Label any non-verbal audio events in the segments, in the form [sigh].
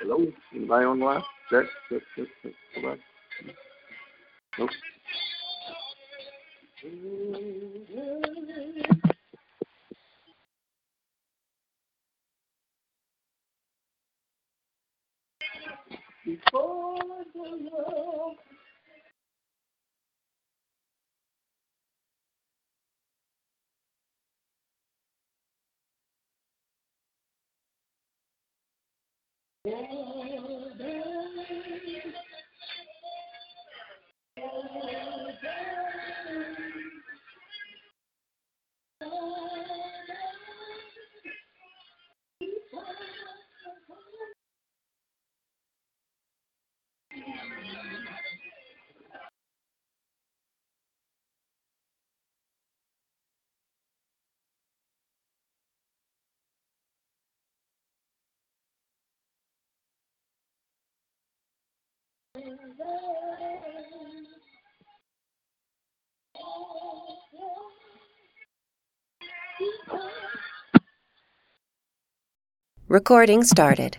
Hello? Anybody on the line? Check, check, check, check. Somebody? Nope. Recording started.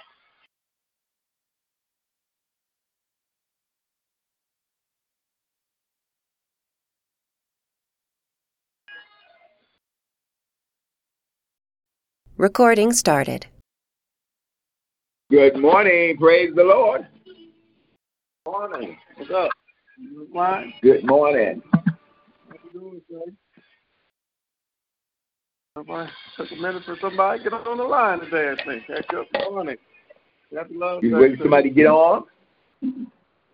Recording started. Good morning. Praise the Lord. Morning. What's up? You line? Good morning. How you doing, sir? Somebody took a minute for somebody to get on the line today, I think. Catch up morning. Love. You waiting for somebody to get on?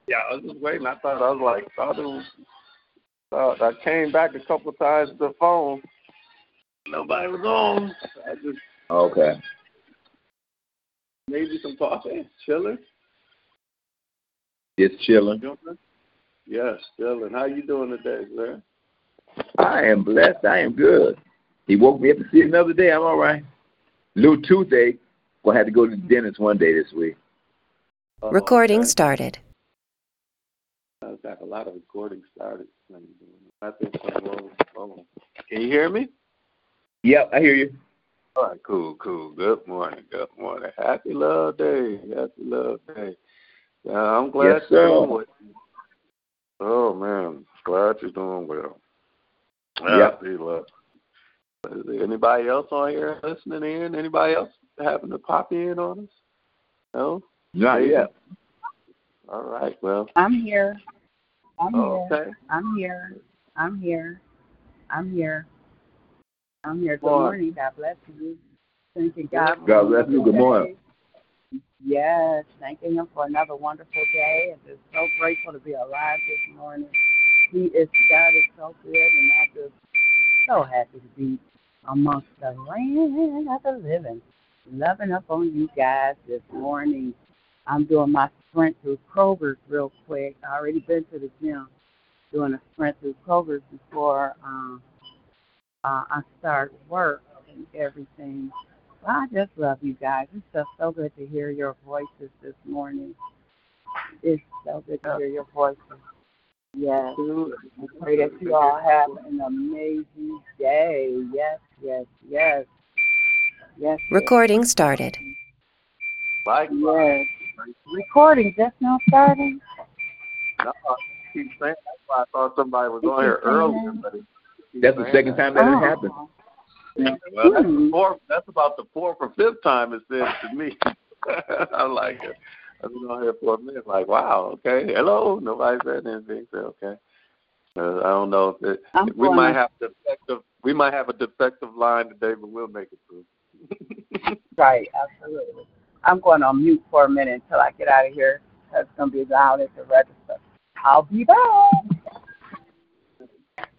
Yeah, I was just waiting. I thought I was like, thought it was. Thought I came back a couple of times to the phone. Nobody was on. I just Okay. maybe some coffee, chilling. Just chilling. Jumping. Yes, chilling. How you doing today, sir? I am blessed. I am good. He woke me up to see another day. I'm all right. Little toothache. Gonna have to go to the dentist one day this week. Oh, Recording okay. started. I've got a lot of recordings started. I think so. Whoa, whoa. Can you hear me? Yep, I hear you. All right, cool, cool. Good morning, good morning. Happy Love Day, happy Love Day. Uh, I'm glad Yes, you're sir. doing well. Oh man, glad you're doing well. Yep. Happy Love. Is there anybody else on here listening in? Anybody else having to pop in on us? No. Not Maybe. yet. All right. Well. I'm here. I'm Oh, here. okay. I'm here. I'm here. I'm here. I'm here. Good Morning. God bless you. Thank you, God. God bless you. Good morning. Yes, thanking Him for another wonderful day, and just so grateful to be alive this morning. He is God is so good, and I'm just so happy to be amongst the land of the living. Loving up on you guys this morning. I'm doing my sprint through Kroger's real quick. I already been to the gym doing a sprint through Kroger's before um, uh, Uh, I start work and everything. Well, I just love you guys. It's just so good to hear your voices this morning. It's so good to hear your voices. Yes. I pray that you all have an amazing day. Yes, yes, yes. Yes. Recording started. Like, Yes. Recording just now starting. no, I keep saying that's why I thought somebody was on here earlier, but it keeps That's the second time that Oh. it happened. Well, that's, the Hmm. fourth, that's about the fourth or fifth time it says to me. [laughs] I like it. I've been on here for a minute, like, wow, okay, hello. Nobody said anything. So, okay. Uh, I don't know if it, I'm we might have defective. We might have a defective line today, but we'll make it through. [laughs] Right, absolutely. I'm going on mute for a minute until I get out of here. That's going to be loud at the register. I'll be back.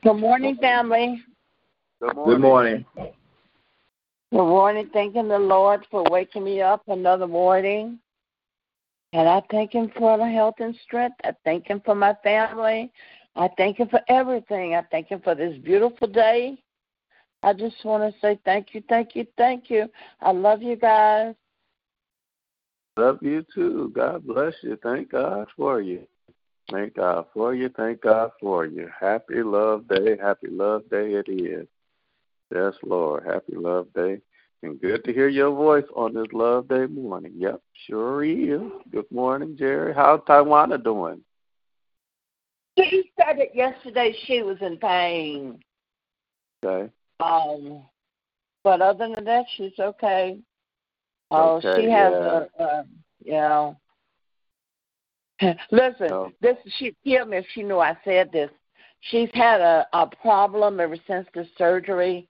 Good morning, family. Good morning. Good morning. Good morning. Thanking the Lord for waking me up another morning. And I thank Him for the health and strength. I thank Him for my family. I thank Him for everything. I thank Him for this beautiful day. I just want to say thank you, thank you, thank you. I love you guys. Love you too. God bless you. Thank God for you. Thank God for you. Thank God for you. Happy Love Day. Happy Love Day it is. Yes, Lord. Happy Love Day. And good to hear your voice on this Love Day morning. Yep, sure is. Good morning, Jerry. How's Taiwana doing? She said it yesterday. She was in pain. Okay. Um, but other than that, she's okay. Oh, Okay, she has yeah. a, a yeah. [laughs] Listen, Oh. this she kill me if she knew I said this. She's had a, a problem ever since the surgery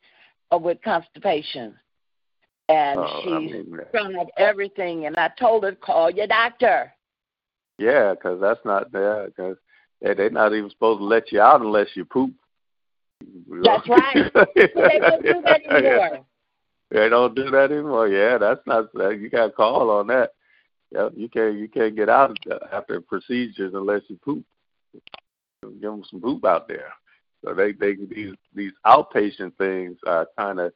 uh, with constipation, and Oh, she's mean, tried everything. And I told her call your doctor. yeah, because that's not there. Because they, they're not even supposed to let you out unless you poop. That's [laughs] right. they don't do that Yeah. anymore. They don't do that anymore. Yeah, that's not. that- You got to call on that. Yeah, you can't. You can't get out after procedures unless you poop. Give them some poop out there. So they they these these outpatient things are kind of,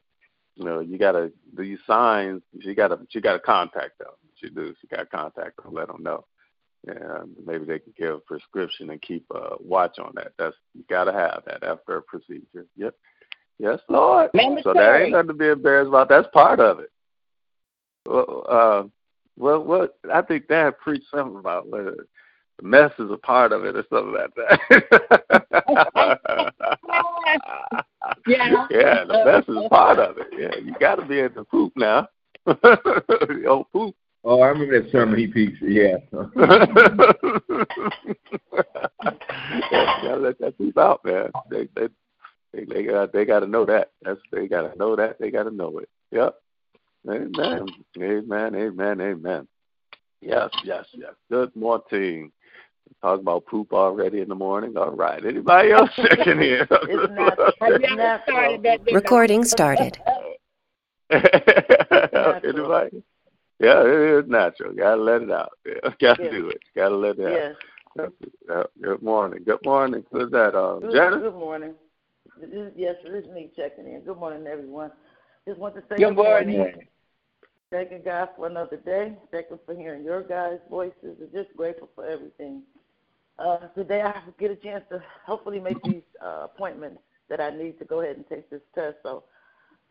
you know, you gotta these signs. You gotta you gotta contact them. You do you gotta contact them, let them know. Yeah, maybe they can give a prescription and keep a watch on that. That's you gotta have that after a procedure. Yep. Yes, Lord. So there ain't nothing to be embarrassed about. That's part of it. Well, uh, well, what I think Dad preached something about uh, the mess is a part of it or something like that. [laughs] Yeah. Yeah, the mess is a part of it. Yeah, you got to be able the poop now. [laughs] oh, poop. Oh, I remember that sermon he preached. Yeah. [laughs] yeah, you gotta let that poop out, man. They they they, they got they got to know that. That's they got to know that. They got to know it. Yep. Amen. Amen. Amen. Amen. Yes. Yes. Yes. Good morning. Talk about poop already in the morning. All right. Anybody else [laughs] checking in? It's not. [laughs] Started. Recording started. [laughs] Anybody? Yeah, it is natural. Gotta let it out. Yeah, gotta Yes. do it. Gotta let it out. Yes. That's- Good morning. Good morning. Who's that? Uh, Good, Janice? good morning. This is, yes, this is me checking in. Good morning, everyone. Just want to say Good morning. Thanking God for another day. Thanking for hearing your guys' voices. And just grateful for everything. Uh, today I get a chance to hopefully make these uh, appointments that I need to go ahead and take this test. So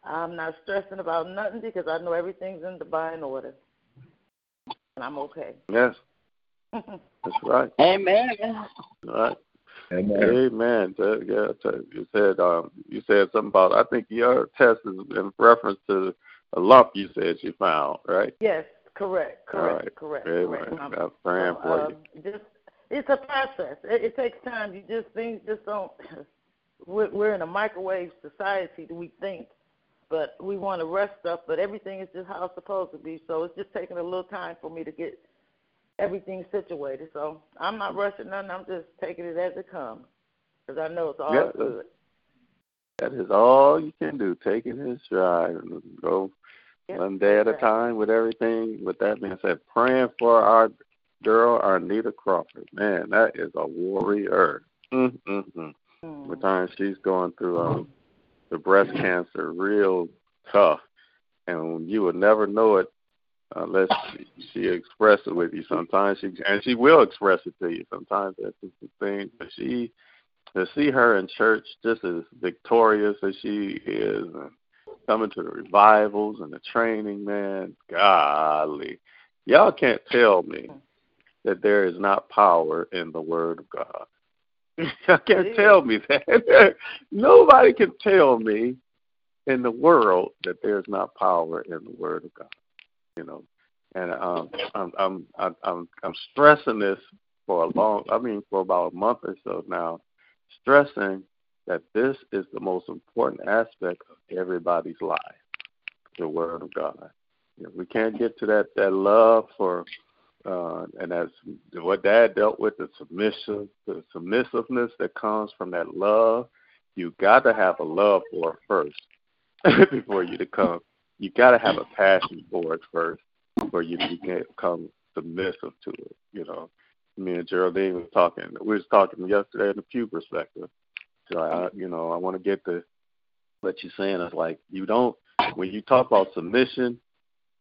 I'm not stressing about nothing because I know everything's in divine order. And I'm okay. Yes, [laughs] that's right. Amen. All right. Amen. Amen. Yeah, you said um, you said something about. I think your test is in reference to a lump you said you found, right? yes, correct, correct, right. correct, correct. I'm- praying So, for um, Just it's a process. It, it takes time. You just things just don't. [coughs] We're, we're in a microwave society. We think but we want to rush stuff, but everything is just how it's supposed to be. So it's just taking a little time for me to get everything situated. So I'm not rushing nothing. I'm just taking it as it comes because I know it's all Yeah. good. That is all you can do. Take it in stride and go Yep. one day at a time with everything. With that being said, praying for our girl Arnita Crawford. Man, that is a warrior. Mm-mm-mm. Mm. The time she's going through um, the breast cancer, real tough, and you would never know it unless she, she express it with you. Sometimes she and she will express it to you. Sometimes that's just the thing. But she to see her in church just as victorious as she is and coming to the revivals and the training, man, golly. Y'all can't tell me that there is not power in the word of God. [laughs] Y'all can't tell me that. [laughs] Nobody can tell me in the world that there's not power in the word of God. You know. And um I'm I'm I'm I'm I'm stressing this for a long I mean for about a month or so now stressing that this is the most important aspect of everybody's life, the Word of God. Know, we can't get to that that love for, uh, and that's what Dad dealt with the submission, the submissiveness that comes from that love. You got to have a love for it first [laughs] before you to come. You got to have a passion for it first before you can become submissive to it. You know, me and Geraldine was talking. We was talking yesterday in the pew perspective. So I, you know, I want to get to what you're saying. It's like you don't when you talk about submission,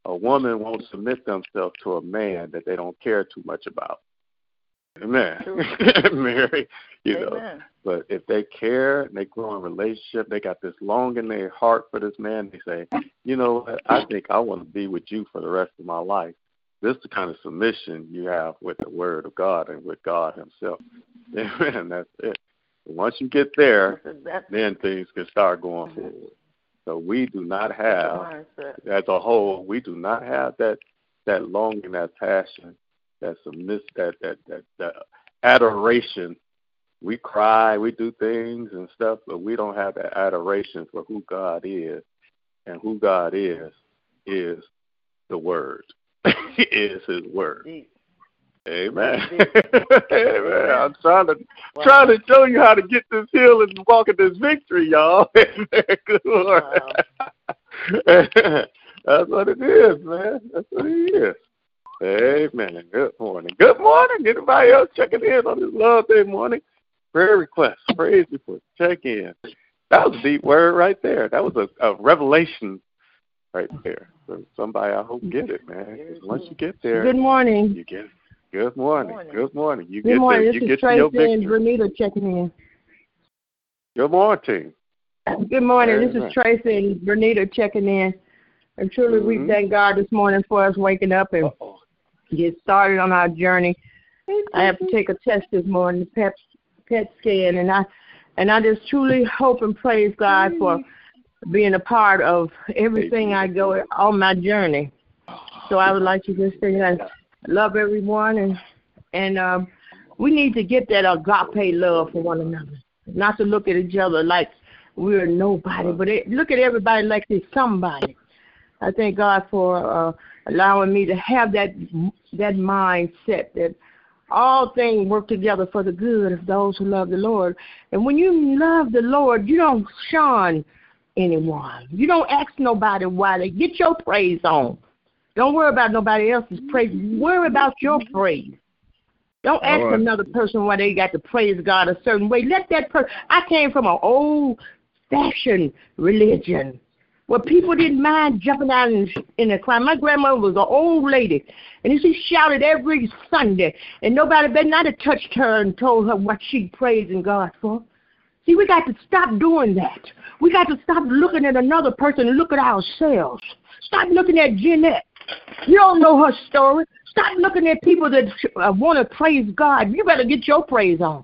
a woman won't submit themselves to a man that they don't care too much about. Amen. [laughs] Mary, you know. But if they care and they grow in relationship, they got this long in their heart for this man. They say, you know? I think I want to be with you for the rest of my life. This is the kind of submission you have with the Word of God and with God Himself. [laughs] Amen. That's it. Once you get there, then things can start going forward. So we do not have, as a whole, we do not have that that longing, that passion, that submiss, that that that, that adoration. We cry, we do things and stuff, but we don't have that adoration for who God is, and who God is is the Word. Is His Word. Amen. [laughs] Amen. I'm trying to Wow. trying to show you how to get this hill and walk in this victory, y'all. [laughs] Good Lord. [laughs] That's what it is, man. That's what it is. Amen. Good morning. Good morning. Anybody else checking in on this Love Day morning? Prayer request, praise report, check in. That was a deep word right there. That was a, a revelation right there. So somebody, I hope, get it, man. 'Cause once you get there, Good morning. you get it. Good morning. Morning. Good morning. You Good get morning. to This you is get to your Tracy and victory. Bernita checking in. Good morning. Good morning. This is Tracy and Bernita checking in. And truly, we Mhm. thank God this morning for us waking up and Uh-oh. get started on our journey. I have to take a test this morning, PET PET scan, and I and I just truly hope and praise God for being a part of everything I go on my journey. So I would like to just say that I love everyone, and and um, we need to get that agape love for one another, not to look at each other like we're nobody, but it, look at everybody like they're somebody. I thank God for uh, allowing me to have that that mindset that all things work together for the good of those who love the Lord. And when you love the Lord, you don't shun anyone. You don't ask nobody why they get your praise on. Don't worry about nobody else's praise. Worry about your praise. Don't ask right. another person why they got to praise God a certain way. Let that person. I came from an old-fashioned religion where people didn't mind jumping out in, in the crowd. My grandmother was an old lady, and she shouted every Sunday, and nobody better not have touched her and told her what she praising God for. See, we got to stop doing that. We got to stop looking at another person and look at ourselves. Stop looking at Jeanette. You don't know her story. Stop looking at people that uh, want to praise God. You better get your praise on.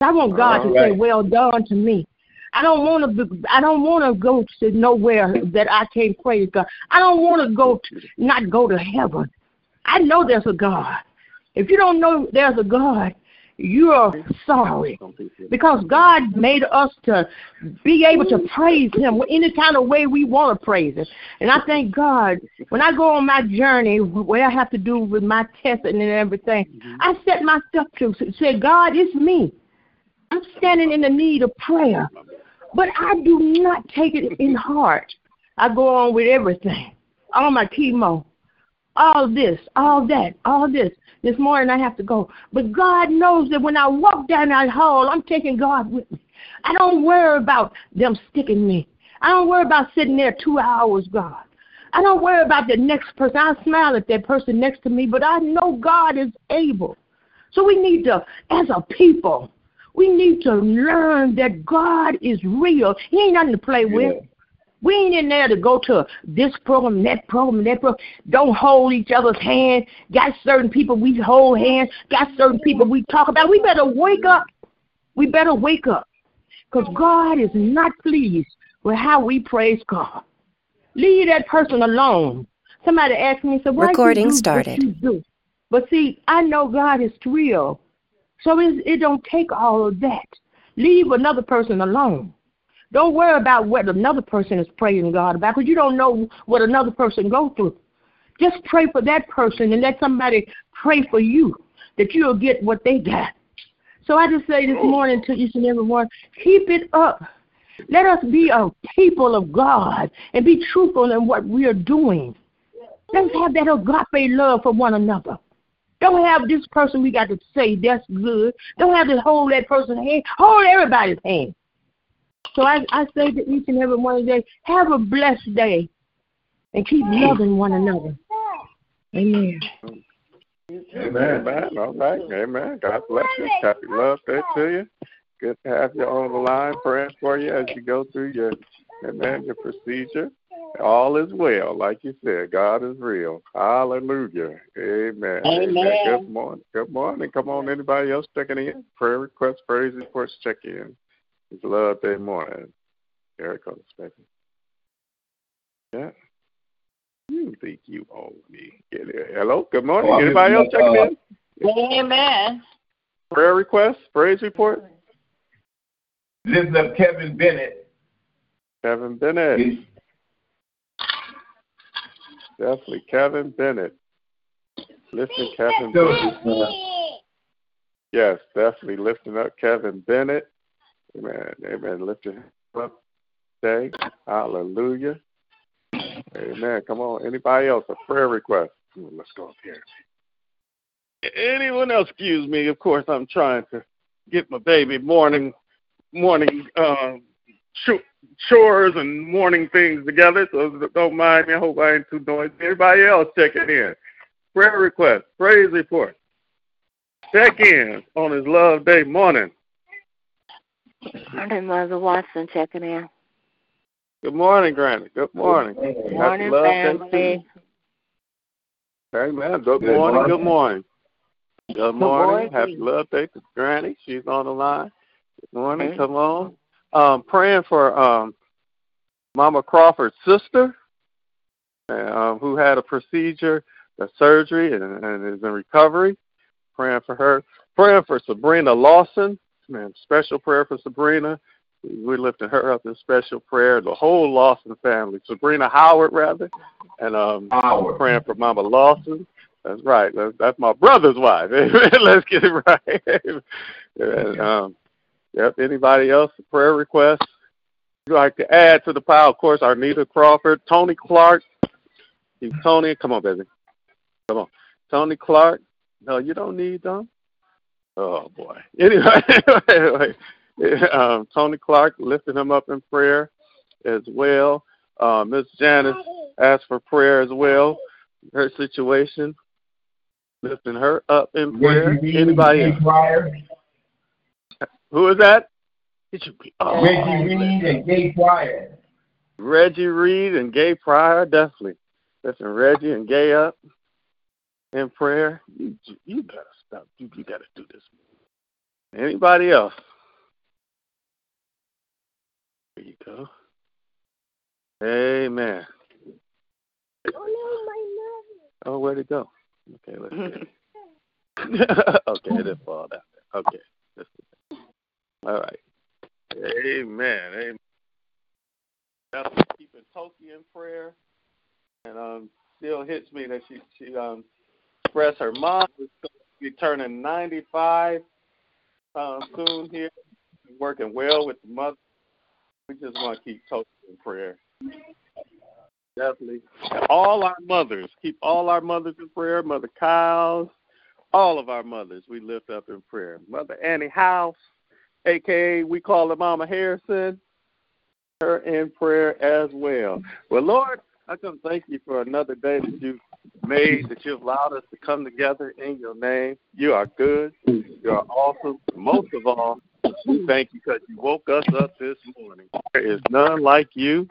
I want God to All say, "Well done" to me. I don't want to. Be, I don't want to go to nowhere that I can't praise God. I don't want to go to not go to heaven. I know there's a God. If you don't know there's a God, you're sorry. Because God made us to be able to praise Him any kind of way we want to praise Him. And I thank God when I go on my journey, what I have to do with my testing and everything, mm-hmm. I set myself to say, God, it's me. I'm standing in the need of prayer. But I do not take it in heart. I go on with everything. All my chemo, all this, all that, all this. This morning I have to go. But God knows that when I walk down that hall, I'm taking God with me. I don't worry about them sticking me. I don't worry about sitting there two hours, God. I don't worry about the next person. I smile at that person next to me, but I know God is able. So we need to, as a people, we need to learn that God is real. He ain't nothing to play with. We ain't in there to go to this program, that program, that program. Don't hold each other's hand. Got certain people we hold hands. Got certain people we talk about. We better wake up. We better wake up. Because God is not pleased with how we praise God. Leave that person alone. Somebody asked me, so why Recording you do started. What you do? But see, I know God is real. So it, it don't take all of that. Leave another person alone. Don't worry about what another person is praying God about because you don't know what another person go through. Just pray for that person and let somebody pray for you that you'll get what they got. So I just say this oh. morning to each and every one, keep it up. Let us be a people of God and be truthful in what we are doing. Let's have that agape love for one another. Don't have this person we got to say that's good. Don't have to hold that person's hand. Hold everybody's hand. So I, I say to each and every one of you, have a blessed day and keep loving one another. Amen. Amen. Amen. All right. Amen. God bless you. Happy love day to you. Good to have you on the line praying for you as you go through your amen, your procedure. All is well, like you said. God is real. Hallelujah. Amen. Amen. Amen. Good morning. Good morning. Come on, anybody else checking in? Prayer requests, praise reports, check in. It's Love Day morning. Eric on the Yeah. You think you owe me. Get it. Hello. Good morning. Oh, anybody else checking uh, in? Amen. Prayer requests, praise report. Listen up, Kevin Bennett. Kevin Bennett. Definitely. Kevin Bennett. Listen, Kevin Bennett. Yes, definitely lifting up Kevin Bennett. Amen. Amen. Lift your up today. Hallelujah. Amen. Come on. Anybody else? A prayer request? Let's go up here. Anyone else? Excuse me. Of course, I'm trying to get my baby morning morning uh, chores and morning things together, so don't mind me. I hope I ain't too noisy. Everybody else checking in. Prayer request, praise report. Check in on his love day morning. Good morning, Mother Watson checking in. Good morning, Granny. Good morning. Good morning, family. Hey, man. Good, good morning. Good morning. Good morning. Happy love day to Granny. She's on the line. Good morning. Come on um, praying for um, Mama Crawford's sister, um, who had a procedure, a surgery, and, and is in recovery. Praying for her. Praying for Sabrina Lawson. Man, special prayer for Sabrina. We're lifting her up in special prayer. The whole Lawson family, Sabrina Howard rather, and um, Howard. praying for Mama Lawson. That's right. That's, that's my brother's wife. [laughs] Let's get it right. and, um, Yep. Anybody else? Prayer requests? You'd like to add to the pile? Of course, Arnita Crawford, Tony Clark. Tony, come on, baby. Come on. Tony Clark. No, you don't need them. Oh boy. [laughs] Anyway, anyway um, Tony Clark lifted him up in prayer as well. Uh, Miss Janice asked for prayer as well. Her situation, lifting her up in prayer. Anybody else? Who is that? It should be oh, Reggie Reed and Gay Pryor. Reggie Reed and Gay Pryor, definitely. Listen, Reggie and Gay up in prayer. You you gotta stop. You, you gotta do this. Anybody else? There you go. Amen. Oh no, my mother. Oh, where'd it go? Okay, let's see. [laughs] [laughs] okay, it didn't fall down there. Okay. All right. Amen. Amen. That's keeping Toki in prayer. And um still hits me that she she um expressed her mom going to be turning ninety five um soon here. Working well with the mother. We just want to keep Toki in prayer. Definitely. All our mothers, keep all our mothers in prayer. Mother Kyle's, all of our mothers, we lift up in prayer. Mother Annie House, aka we call her Mama Harrison, her in prayer as well. Well, Lord, I come thank you for another day that you've made, that you've allowed us to come together in your name. You are good. You are awesome. Most of all, we thank you because you woke us up this morning. There is none like you.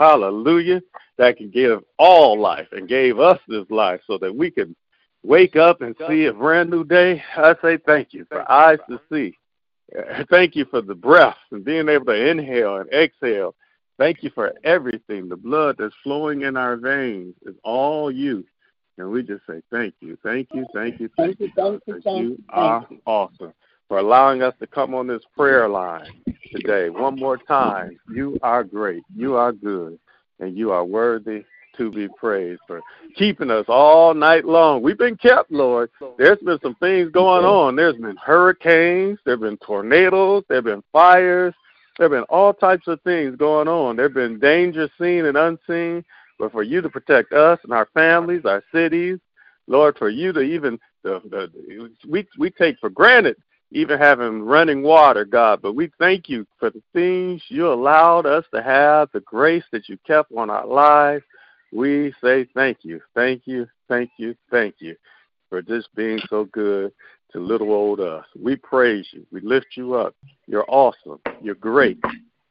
Hallelujah. That can give all life and gave us this life so that we can wake up and see a brand new day. I say thank you for eyes to see. Thank you for the breath and being able to inhale and exhale. Thank you for everything. The blood that's flowing in our veins is all you. And we just say thank you, thank you, thank you, thank you. Thank you, thank you, you are ah, awesome for allowing us to come on this prayer line today. One more time, you are great, you are good, and you are worthy to be praised for keeping us all night long. We've been kept, Lord. There's been some things going on. There's been hurricanes, there have been tornadoes, there have been fires, there have been all types of things going on. There have been dangers seen and unseen. But for you to protect us and our families, our cities, Lord, for you to even the, the we we take for granted even having running water, God. But we thank you for the things you allowed us to have, the grace that you kept on our lives. We say thank you, thank you, thank you, thank you for just being so good to little old us. We praise you. We lift you up. You're awesome. You're great.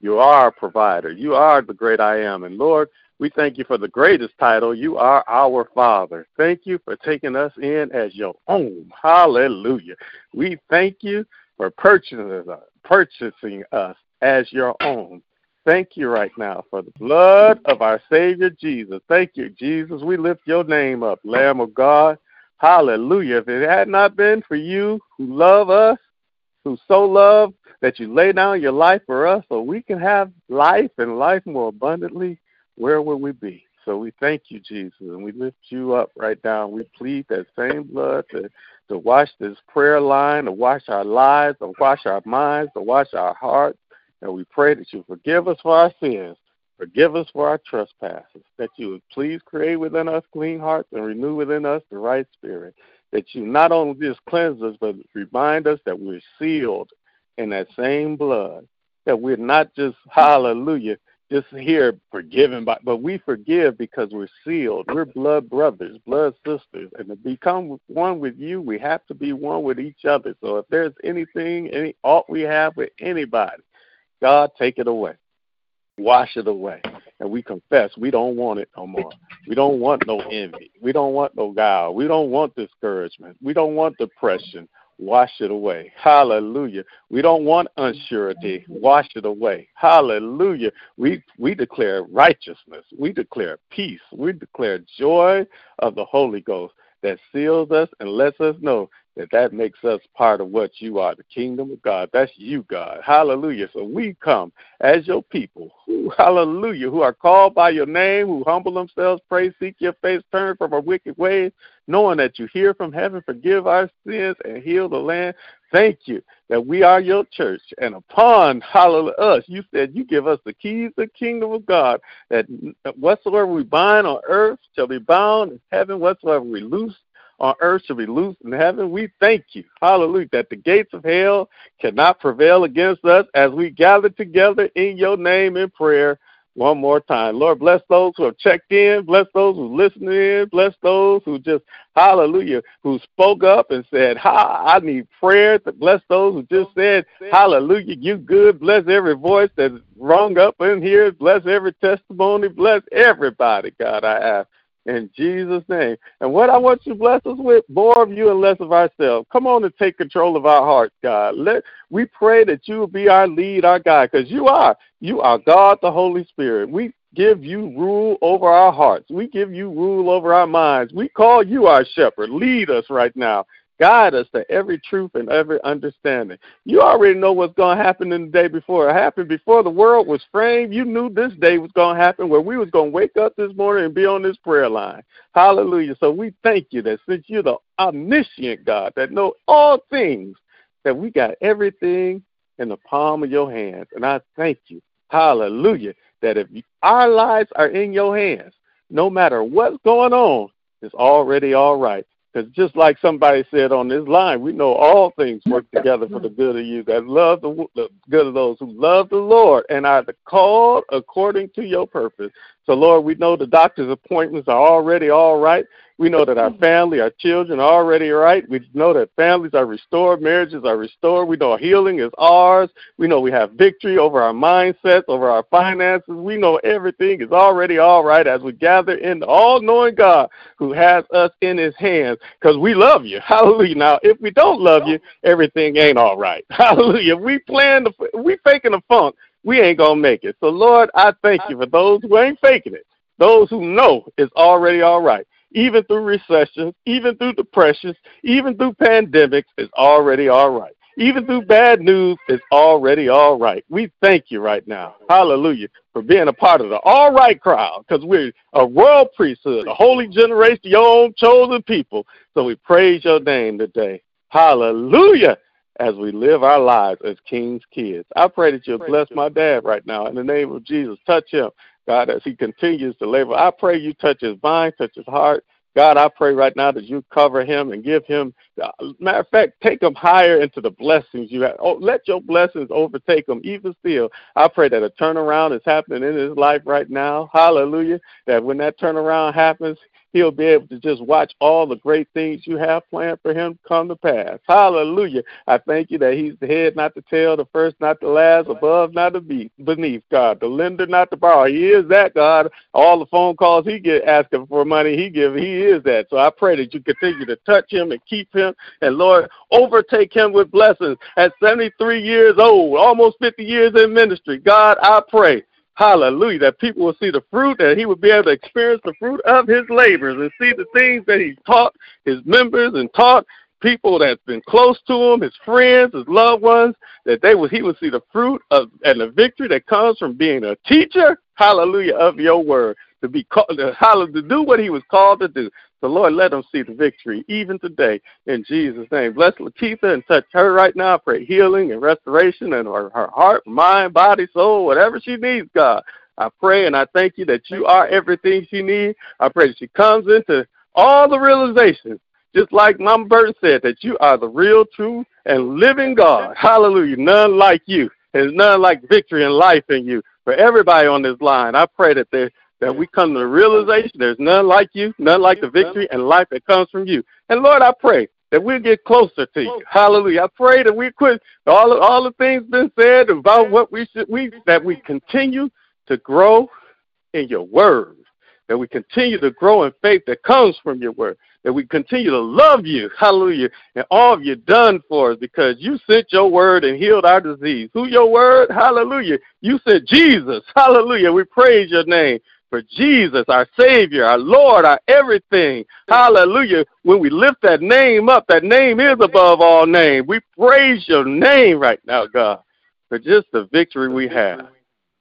You are our provider. You are the great I am. And Lord, we thank you for the greatest title. You are our Father. Thank you for taking us in as your own. Hallelujah. We thank you for purchasing us, purchasing us as your own. Thank you right now for the blood of our Savior Jesus. Thank you, Jesus. We lift your name up, Lamb of God. Hallelujah. If it had not been for you who love us, who so love that you lay down your life for us so we can have life and life more abundantly, where would we be? So we thank you, Jesus, and we lift you up right now. We plead that same blood to, to wash this prayer line, to wash our lives, to wash our minds, to wash our hearts. And we pray that you forgive us for our sins, forgive us for our trespasses, that you would please create within us clean hearts and renew within us the right spirit. That you not only just cleanse us, but remind us that we're sealed in that same blood. That we're not just, hallelujah, just here forgiven by but we forgive because we're sealed we're blood brothers blood sisters and to become one with you we have to be one with each other so if there's anything any ought we have with anybody god take it away wash it away and we confess we don't want it no more we don't want no envy we don't want no guile we don't want discouragement we don't want depression wash it away. Hallelujah. We don't want unsurety. Wash it away. Hallelujah. We we declare righteousness. We declare peace. We declare joy of the Holy Ghost that seals us and lets us know that that makes us part of what you are, the kingdom of God. That's you, God. Hallelujah. So we come as your people, who, hallelujah, who are called by your name, who humble themselves, pray, seek your face, turn from our wicked ways, knowing that you hear from heaven, forgive our sins, and heal the land. Thank you that we are your church. And upon hallelujah us, you said you give us the keys of the kingdom of God, that whatsoever we bind on earth shall be bound in heaven, whatsoever we loose on earth shall be loosed in heaven. We thank you, hallelujah, that the gates of hell cannot prevail against us as we gather together in your name in prayer one more time. Lord, bless those who have checked in, bless those who listened in, bless those who just, hallelujah, who spoke up and said, ha, I need prayer. Bless those who just said, hallelujah, you good. Bless every voice that's rung up in here. Bless every testimony. Bless everybody, God, I ask in Jesus' name. And what I want you to bless us with, more of you and less of ourselves. Come on and take control of our hearts, God. Let we pray that you will be our lead, our guide, because you are. You are God the Holy Spirit. We give you rule over our hearts. We give you rule over our minds. We call you our shepherd. Lead us right now Guide us to every truth and every understanding. You already know what's going to happen in the day before it happened. Before the world was framed, you knew this day was going to happen where we was going to wake up this morning and be on this prayer line. Hallelujah. So we thank you that since you're the omniscient God that know all things, that we got everything in the palm of your hands. And I thank you. Hallelujah. That if our lives are in your hands, no matter what's going on, it's already all right. Because just like somebody said on this line, we know all things work [laughs] together for the good of you that love the, the good of those who love the Lord and are called according to your purpose. So, Lord, we know the doctor's appointments are already all right. We know that our mm-hmm. family, our children are already right. We know that families are restored, marriages are restored. We know healing is ours. We know we have victory over our mindsets, over our finances. We know everything is already all right as we gather in the all knowing God who has us in his hands because we love you. [laughs] Hallelujah. Now, if we don't love you, everything ain't all right. [laughs] Hallelujah. We plan to, we faking a funk we ain't going to make it. So, Lord, I thank you for those who ain't faking it, those who know it's already all right. Even through recessions, even through depressions, even through pandemics, it's already all right. Even through bad news, it's already all right. We thank you right now. Hallelujah. For being a part of the all right crowd because we're a royal priesthood, a holy generation, your own chosen people. So we praise your name today. Hallelujah as we live our lives as king's kids. I pray that you'll bless my dad right now in the name of Jesus. Touch him, God, as he continues to labor. I pray you touch his mind, touch his heart. God, I pray right now that you cover him and give him, matter of fact, take him higher into the blessings you have. Oh, let your blessings overtake him. Even still, I pray that a turnaround is happening in his life right now. Hallelujah. That when that turnaround happens, he'll be able to just watch all the great things you have planned for him come to pass. Hallelujah. I thank you that he's the head, not the tail, the first, not the last, above, not the beneath, God, the lender, not the borrower. He is that, God. All the phone calls he get asking for money, he give, he is that. So I pray that you continue to touch him and keep him, and Lord, overtake him with blessings. At 73 years old, almost 50 years in ministry, God, I pray Hallelujah. That people will see the fruit, that he will be able to experience the fruit of his labors and see the things that he taught his members and taught people that's been close to him, his friends, his loved ones, that they will he will see the fruit of and the victory that comes from being a teacher, hallelujah, of your word. To be called to do what he was called to do. So, Lord, let them see the victory even today in Jesus' name. Bless Lakeitha and touch her right now. Pray healing and restoration in her, her heart, mind, body, soul, whatever she needs, God. I pray and I thank you that you are everything she needs. I pray that she comes into all the realizations, just like Mama Burton said, that you are the real, true, and living God. Hallelujah. None like you. There's none like victory and life in you. For everybody on this line, I pray that they that we come to the realization there's none like you, none like the victory and life that comes from you. And Lord, I pray that we'll get closer to you. Hallelujah. I pray that we quit all all the things been said about what we should we that we continue to grow in your word. That we continue to grow in faith that comes from your word. That we continue to love you, hallelujah, and all of you done for us because you sent your word and healed our disease. Who your word? Hallelujah. You said Jesus. Hallelujah. We praise your name for Jesus, our Savior, our Lord, our everything. Hallelujah. When we lift that name up, that name is above all name. We praise your name right now, God, for just the victory we have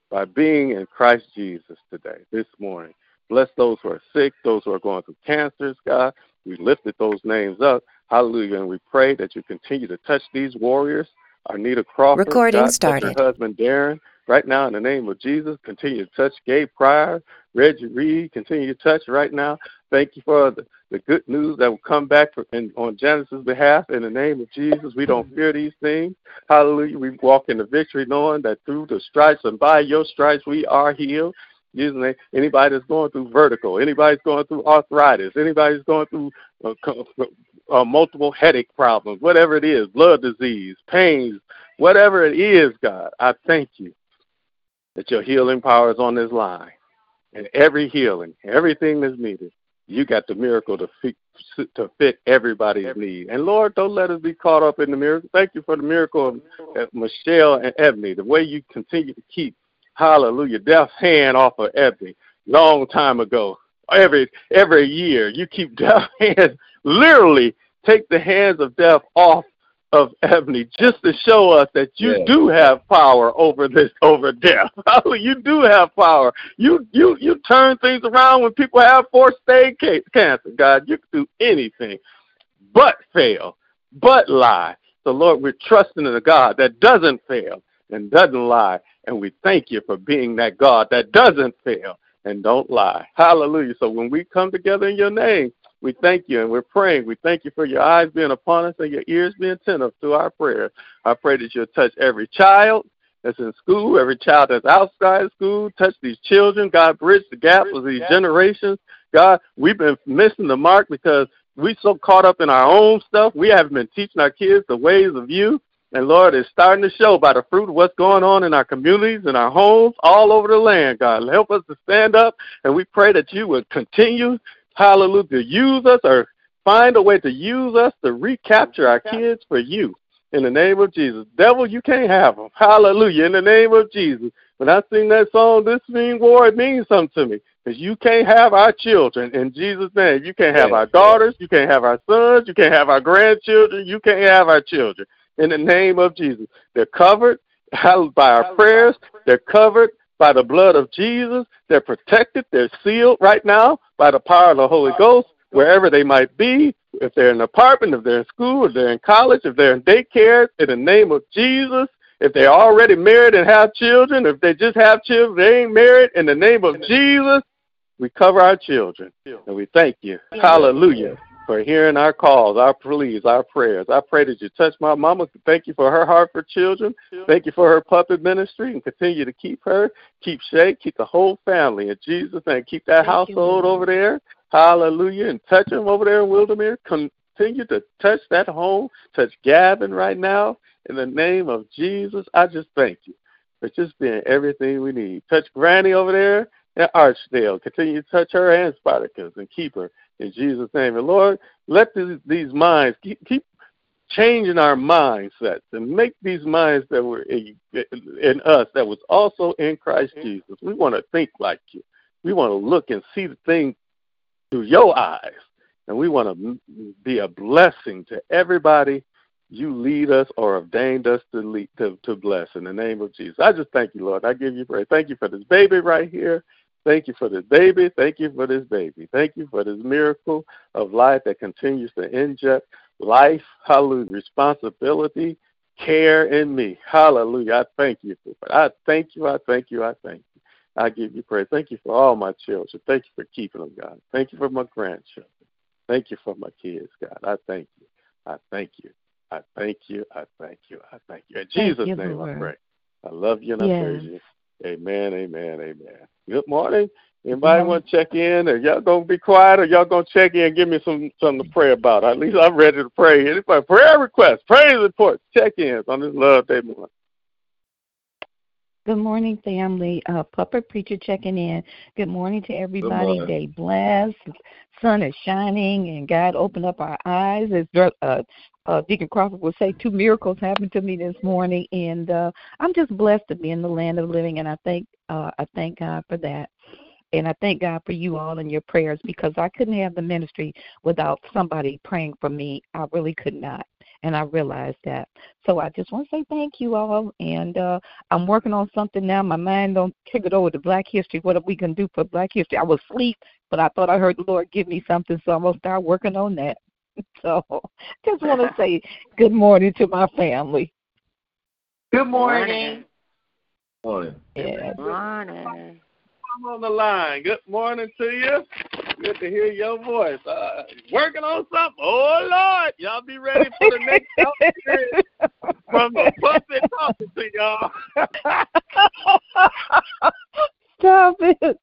by being in Christ Jesus today, this morning. Bless those who are sick, those who are going through cancers, God. We lifted those names up. Hallelujah. And we pray that you continue to touch these warriors. Arnita Crawford, Recording God, started. her husband Darren, right now in the name of Jesus. Continue to touch Gabe Pryor, Reggie Reed. Continue to touch right now. Thank you for the, the good news that will come back for, in, on Janice's behalf. In the name of Jesus, we don't fear these things. Hallelujah. We walk in the victory knowing that through the stripes and by your stripes we are healed. Using anybody that's going through vertigo, anybody's going through arthritis, anybody's going through uh, uh, multiple headache problems, whatever it is, blood disease, pains, whatever it is, God, I thank you that your healing power is on this line. And every healing, everything that's needed, you got the miracle to fit, to fit everybody's need. And Lord, don't let us be caught up in the miracle. Thank you for the miracle of Michelle and Ebony, the way you continue to keep, hallelujah, death's hand off of Ebony long time ago. Every every year, you keep [laughs] death hands literally take the hands of death off of Ebony just to show us that you Yeah. do have power over this over death. [laughs] you do have power. You you you turn things around when people have fourth stage ca- cancer. God, you can do anything but fail, but lie. So Lord, we're trusting in a God that doesn't fail and doesn't lie, and we thank you for being that God that doesn't fail and don't lie. Hallelujah. So when we come together in your name, we thank you and we're praying. We thank you for your eyes being upon us and your ears being attentive to our prayers. I pray that you'll touch every child that's in school, every child that's outside of school. Touch these children. God, bridge the gap of these generations. God, we've been missing the mark because we so caught up in our own stuff. We haven't been teaching our kids the ways of you. And Lord, it's starting to show by the fruit of what's going on in our communities, in our homes, all over the land, God. Help us to stand up, and we pray that you would continue, hallelujah, to use us or find a way to use us to recapture our kids for you. In the name of Jesus. Devil, you can't have them. Hallelujah. In the name of Jesus. When I sing that song, This Mean War, it means something to me. Because you can't have our children in Jesus' name. You can't have our daughters. You can't have our sons. You can't have our grandchildren. You can't have our children. In the name of Jesus. They're covered by our prayers. They're covered by the blood of Jesus. They're protected. They're sealed right now by the power of the Holy Ghost, wherever they might be. If they're in an apartment, if they're in school, if they're in college, if they're in daycare, in the name of Jesus. If they're already married and have children, if they just have children, they ain't married, in the name of Jesus, we cover our children. And we thank you. Hallelujah. For hearing our calls, our pleas, our prayers. I pray that you touch my mama. Thank you for her heart for children. Thank you for her puppet ministry and continue to keep her, keep Shay, keep the whole family in Jesus' name. Keep that Thank household Lord. over there. Hallelujah. And touch them over there in Wildermere. Continue to touch that home. Touch Gavin right now. In the name of Jesus, I just thank you for just being everything we need. Touch Granny over there in Archdale. Continue to touch her and Spartacus and keep her in Jesus' name. And Lord, let these, these minds keep, keep changing our mindsets and make these minds that were in, in us that was also in Christ mm-hmm. Jesus. We want to think like you. We want to look and see the thing through your eyes. And we want to be a blessing to everybody you lead us or ordained us to lead to, to bless in the name of Jesus. I just thank you, Lord. I give you praise. Thank you for this baby right here. Thank you for this baby. Thank you for this baby. Thank you for this miracle of life that continues to inject life, hallelujah, responsibility, care in me. Hallelujah. I thank you for it. I thank you. I thank you. I thank you. I give you praise. Thank you for all my children. Thank you for keeping them, God. Thank you for my grandchildren. Thank you for my kids, God. I thank you. I thank you. I thank you. I thank you. I thank you. In Thank Jesus' you, name I pray. I love you and I praise you. Amen, amen, amen. Good morning. Anybody want to check in, or y'all gonna be quiet, or y'all gonna check in and give me some something to pray about? At least I'm ready to pray. Anybody prayer requests, praise reports, check ins on this love day morning. Good morning, family. Uh, Puppet Preacher checking in. Good morning to everybody. morning. Day blessed. Sun is shining, and God opened up our eyes. As uh, uh, Deacon Crawford would say, two miracles happened to me this morning, and uh, I'm just blessed to be in the land of living, and I thank uh, I thank God for that. And I thank God for you all and your prayers because I couldn't have the ministry without somebody praying for me. I really could not. And I realized that. So I just want to say thank you all. And uh, I'm working on something now. My mind don't kick it over to Black History. What are we gonna do for Black History? I was asleep, but I thought I heard the Lord give me something, so I'm gonna start working on that. [laughs] So just want to [laughs] say good morning to my family. Good morning. Morning. Yeah. Morning. I'm on the line. Good morning to you. Good to hear your voice. Uh, working on something. Oh Lord, y'all be ready for the next [laughs] episode from the puppet talking to y'all. Stop it.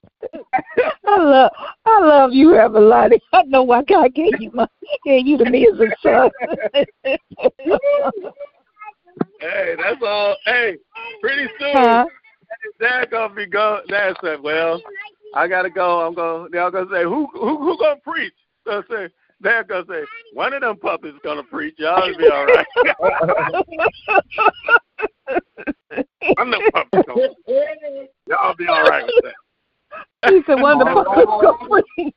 I love I love you, Everlady. I know why God gave you my gave you to me as a son. hey, that's all. Hey, pretty soon. Huh? Dad gonna be go. Dad said, "Well, I gotta go. I'm going." They're gonna say, "Who who who gonna preach?" So I say, Dad gonna say, "One of them puppies gonna preach. Y'all be all right." [laughs] One of them puppies gonna. Y'all be all right with that. He said one of the [laughs] puppets go free.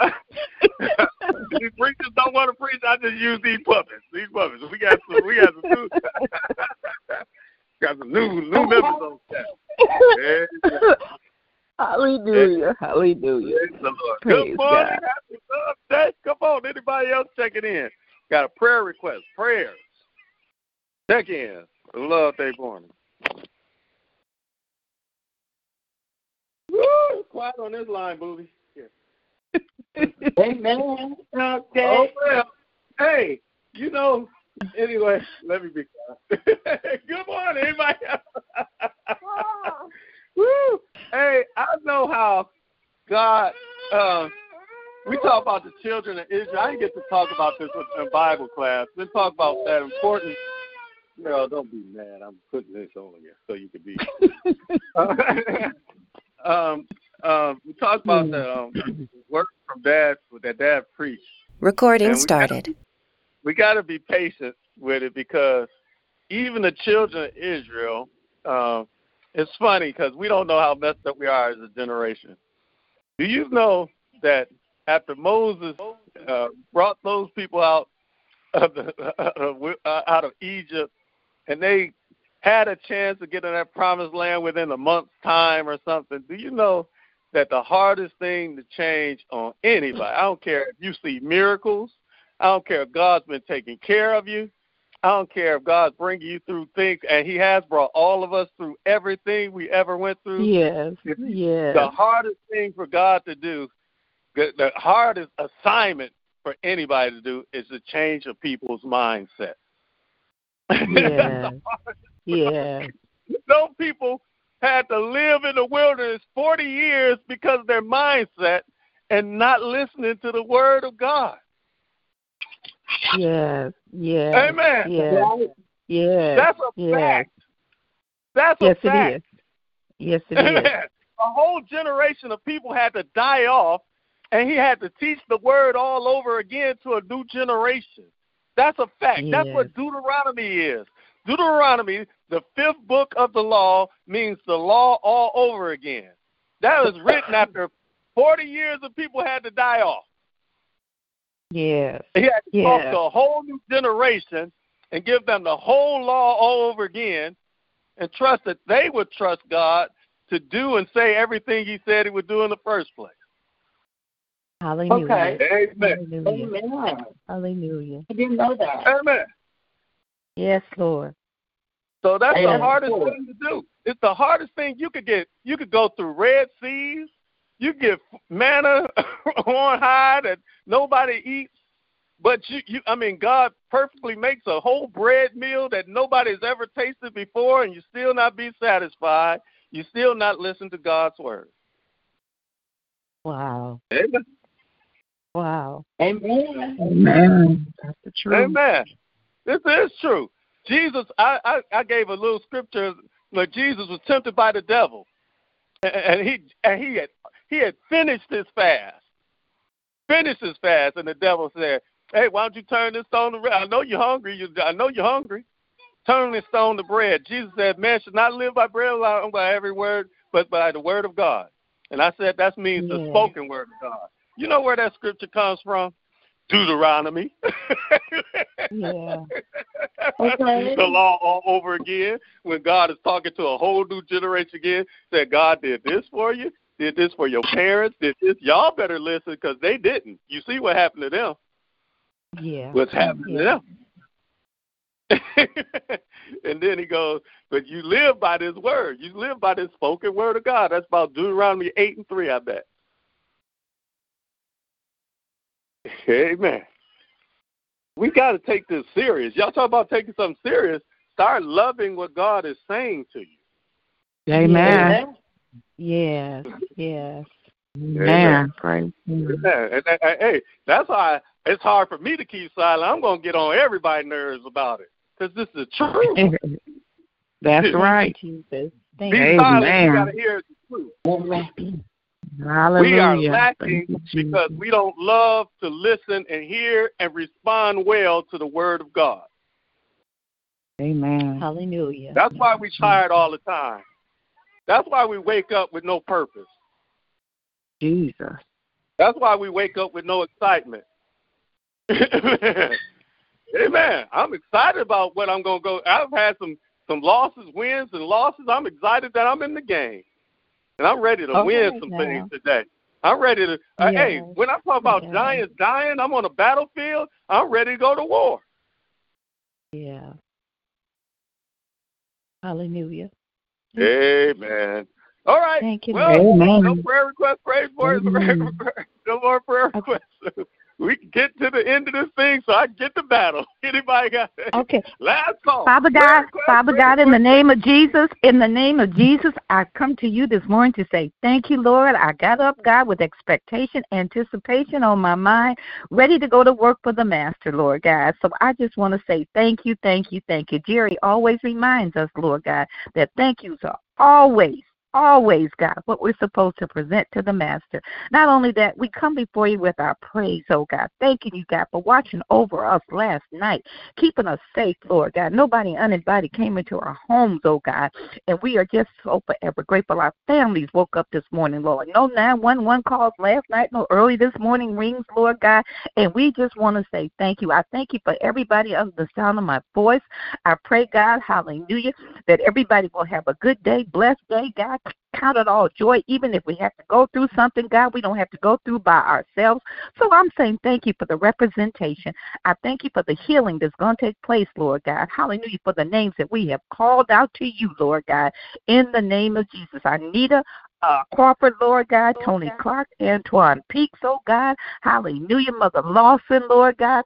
[laughs] These preachers don't want want to preach, I just use these puppets. These puppets. We got some. We got some new. got some new new members on staff. Yeah. Hallelujah. Hallelujah. Praise the Lord. Praise Good morning. God. Happy Thursday. Come on. Anybody else checking in? Got a prayer request? Prayers. Check in. Love Day morning. Woo! Quiet on this line, booty. Yeah. [laughs] Amen. Okay. Oh well. Hey, you know. Anyway, let me be quiet. [laughs] Good morning, anybody. else? Ah. [laughs] Woo! Hey, I know how God. Uh, we talk about the children of Israel. I didn't get to talk about this in Bible class. We talk about that important. No, don't be mad. I'm putting this on you so you can be. [laughs] um, um, we talked about the um, work from dad that dad preached. Recording And we got- started. we got to be patient with it because even the children of Israel, um, it's funny because we don't know how messed up we are as a generation. Do you know that after Moses uh, brought those people out of the uh, out of Egypt, and they had a chance to get in that promised land within a month's time or something? Do you know that the hardest thing to change on anybody? I don't care if you see miracles. I don't care if God's been taking care of you. I don't care if God's bringing you through things, and He has brought all of us through everything we ever went through. Yes. Yes. The hardest thing for God to do, the, hardest assignment for anybody to do, is to change a people's mindset. [laughs] Yeah. Those people had to live in the wilderness 40 years because of their mindset and not listening to the word of God. Yes. Yes. Amen. Yes. Yes. That's a yes. fact. That's a Yes, fact. it is. Yes, it is. a whole generation of people had to die off, and he had to teach the word all over again to a new generation. That's a fact. That's what Deuteronomy is. Deuteronomy, the fifth book of the law, means the law all over again. That was written after 40 years of people had to die off. Yes. He had to talk Yes. to a whole new generation and give them the whole law all over again and trust that they would trust God to do and say everything he said he would do in the first place. Hallelujah. Okay. Amen. Hallelujah. Amen. Hallelujah. I didn't know that. Amen. Yes, Lord. So that's the Amen. hardest thing to do. It's the hardest thing you could get. You could go through Red Seas. You get manna [laughs] on high that nobody eats. But you, you, I mean, God perfectly makes a whole bread meal that nobody's ever tasted before, and you still not be satisfied. You still not listen to God's word. Wow. Amen. Wow. Amen. Amen. That's the truth. Amen. This is true. Jesus, I, I, I gave a little scripture where Jesus was tempted by the devil, and, and he and he had he had finished his fast, finished his fast, and the devil said, "Hey, why don't you turn this stone to bread? I know you're hungry. You, I know you're hungry. Turn this stone to bread." Jesus said, "Man should not live by bread alone, by every word, but by the word of God." And I said that means the spoken word of God. You know where that scripture comes from? Deuteronomy. Yeah. [laughs] Okay. the law all over again when God is talking to a whole new generation again. Said God did this for you, did this for your parents, did this. Y'all better listen because they didn't. You see what happened to them? Yeah. What's happening Yeah. to them? [laughs] and then he goes, but you live by this word. You live by this spoken word of God. That's about Deuteronomy 8 and 3, I bet. Amen. We got to take this serious. Y'all talk about taking something serious. Start loving what God is saying to you. Amen. Yes. Yes. Amen. Praise Amen. And, and- and, hey, that's why it's hard for me to keep silent. I'm going to get on everybody's nerves about it because this is the truth. [laughs] That's right. Jesus. Thank Be you. silent. You got to hear the truth. Hallelujah. We are lacking you, because we don't love to listen and hear and respond well to the word of God. Amen. Hallelujah. That's why we tired all the time. That's why we wake up with no purpose. Jesus. That's why we wake up with no excitement. [laughs] Amen. I'm excited about what I'm gonna go. I've had some some losses, wins, and losses. I'm excited that I'm in the game, and I'm ready to Okay, win some now. things today. I'm ready to. Uh, hey, when I talk about Yes. giants dying, I'm on a battlefield. I'm ready to go to war. Yeah. Hallelujah. Amen. All right. Thank you, Well, Amen. no prayer request. Praise for it. Amen. [laughs] No more prayer requests. [laughs] We can get to the end of this thing, so I can get the battle. [laughs] Anybody got Okay. last call? Father God, Father God, in the name of Jesus, in the name of Jesus, I come to you this morning to say thank you, Lord. I got up, God, with expectation, anticipation on my mind, ready to go to work for the Master, Lord God. So I just want to say thank you, thank you, thank you. Jerry always reminds us, Lord God, that thank yous are always always, God, what we're supposed to present to the Master. Not only that, we come before you with our praise, oh God. Thanking you, God, for watching over us last night, keeping us safe, Lord God. Nobody uninvited came into our homes, oh God. And we are just so forever grateful. Our families woke up this morning, Lord. No 911 calls last night, no early this morning rings, Lord God. And we just want to say thank you. I thank you for everybody under the sound of my voice. I pray, God, hallelujah, that everybody will have a good day, blessed day, God. Count it all joy, even if we have to go through something, God, we don't have to go through by ourselves. So I'm saying thank you for the representation. I thank you for the healing that's going to take place, Lord God. Hallelujah, for the names that we have called out to you, Lord God, in the name of Jesus. Anita, uh, Crawford, Lord God, Tony Clark, Antoine Peaks, oh God. Hallelujah, Mother Lawson, Lord God.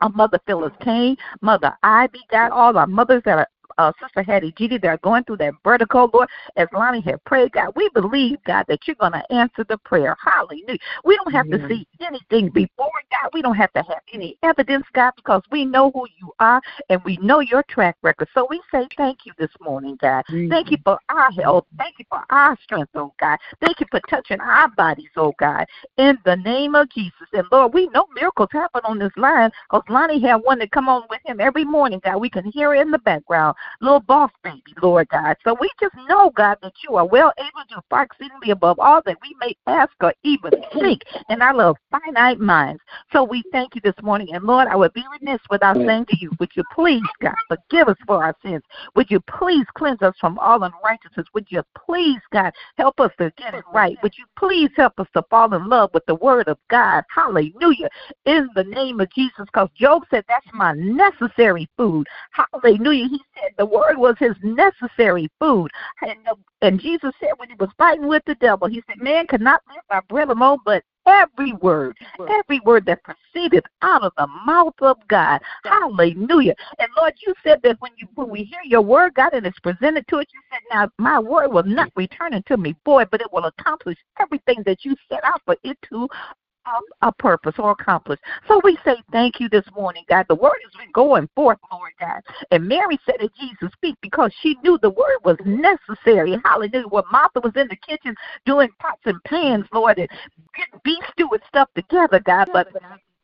Our Mother Phyllis Kane, Mother Ivy, God, all our mothers that are uh, Sister Hattie Judy, they're going through that vertigo, Lord, as Lonnie had prayed, God. We believe, God, that you're going to answer the prayer. Hallelujah. We don't have to see anything before, God. We don't have to have any evidence, God, because we know who you are and we know your track record. So we say thank you this morning, God. Thank you for our health. Thank you for our strength, oh God. Thank you for touching our bodies, oh God, in the name of Jesus. And Lord, we know miracles happen on this line because Lonnie had one that come on with him every morning, God. We can hear it in the background. Little boss baby, Lord God. So we just know, God, that you are well able to far exceedingly above all that we may ask or even think in our little finite minds. So we thank you this morning. And Lord, I would be remiss without saying to you, would you please, God, forgive us for our sins? Would you please cleanse us from all unrighteousness? Would you please, God, help us to get it right? Would you please help us to fall in love with the word of God? Hallelujah. In the name of Jesus, because Job said that's my necessary food. Hallelujah. He said the word was his necessary food. And, uh, and Jesus said when he was fighting with the devil, he said, Man cannot live by bread alone, but every word, every word that proceeded out of the mouth of God. Hallelujah. And Lord, you said that when you when we hear your word, God, and it's presented to us, you said, Now my word will not return unto me void, but it will accomplish everything that you set out for it to a purpose or accomplish. So we say thank you this morning, God. The word has been going forth, Lord God. And Mary said that Jesus speak because she knew the word was necessary. Hallelujah. When Martha was in the kitchen doing pots and pans, Lord, and getting beef stew and stuff together, God, but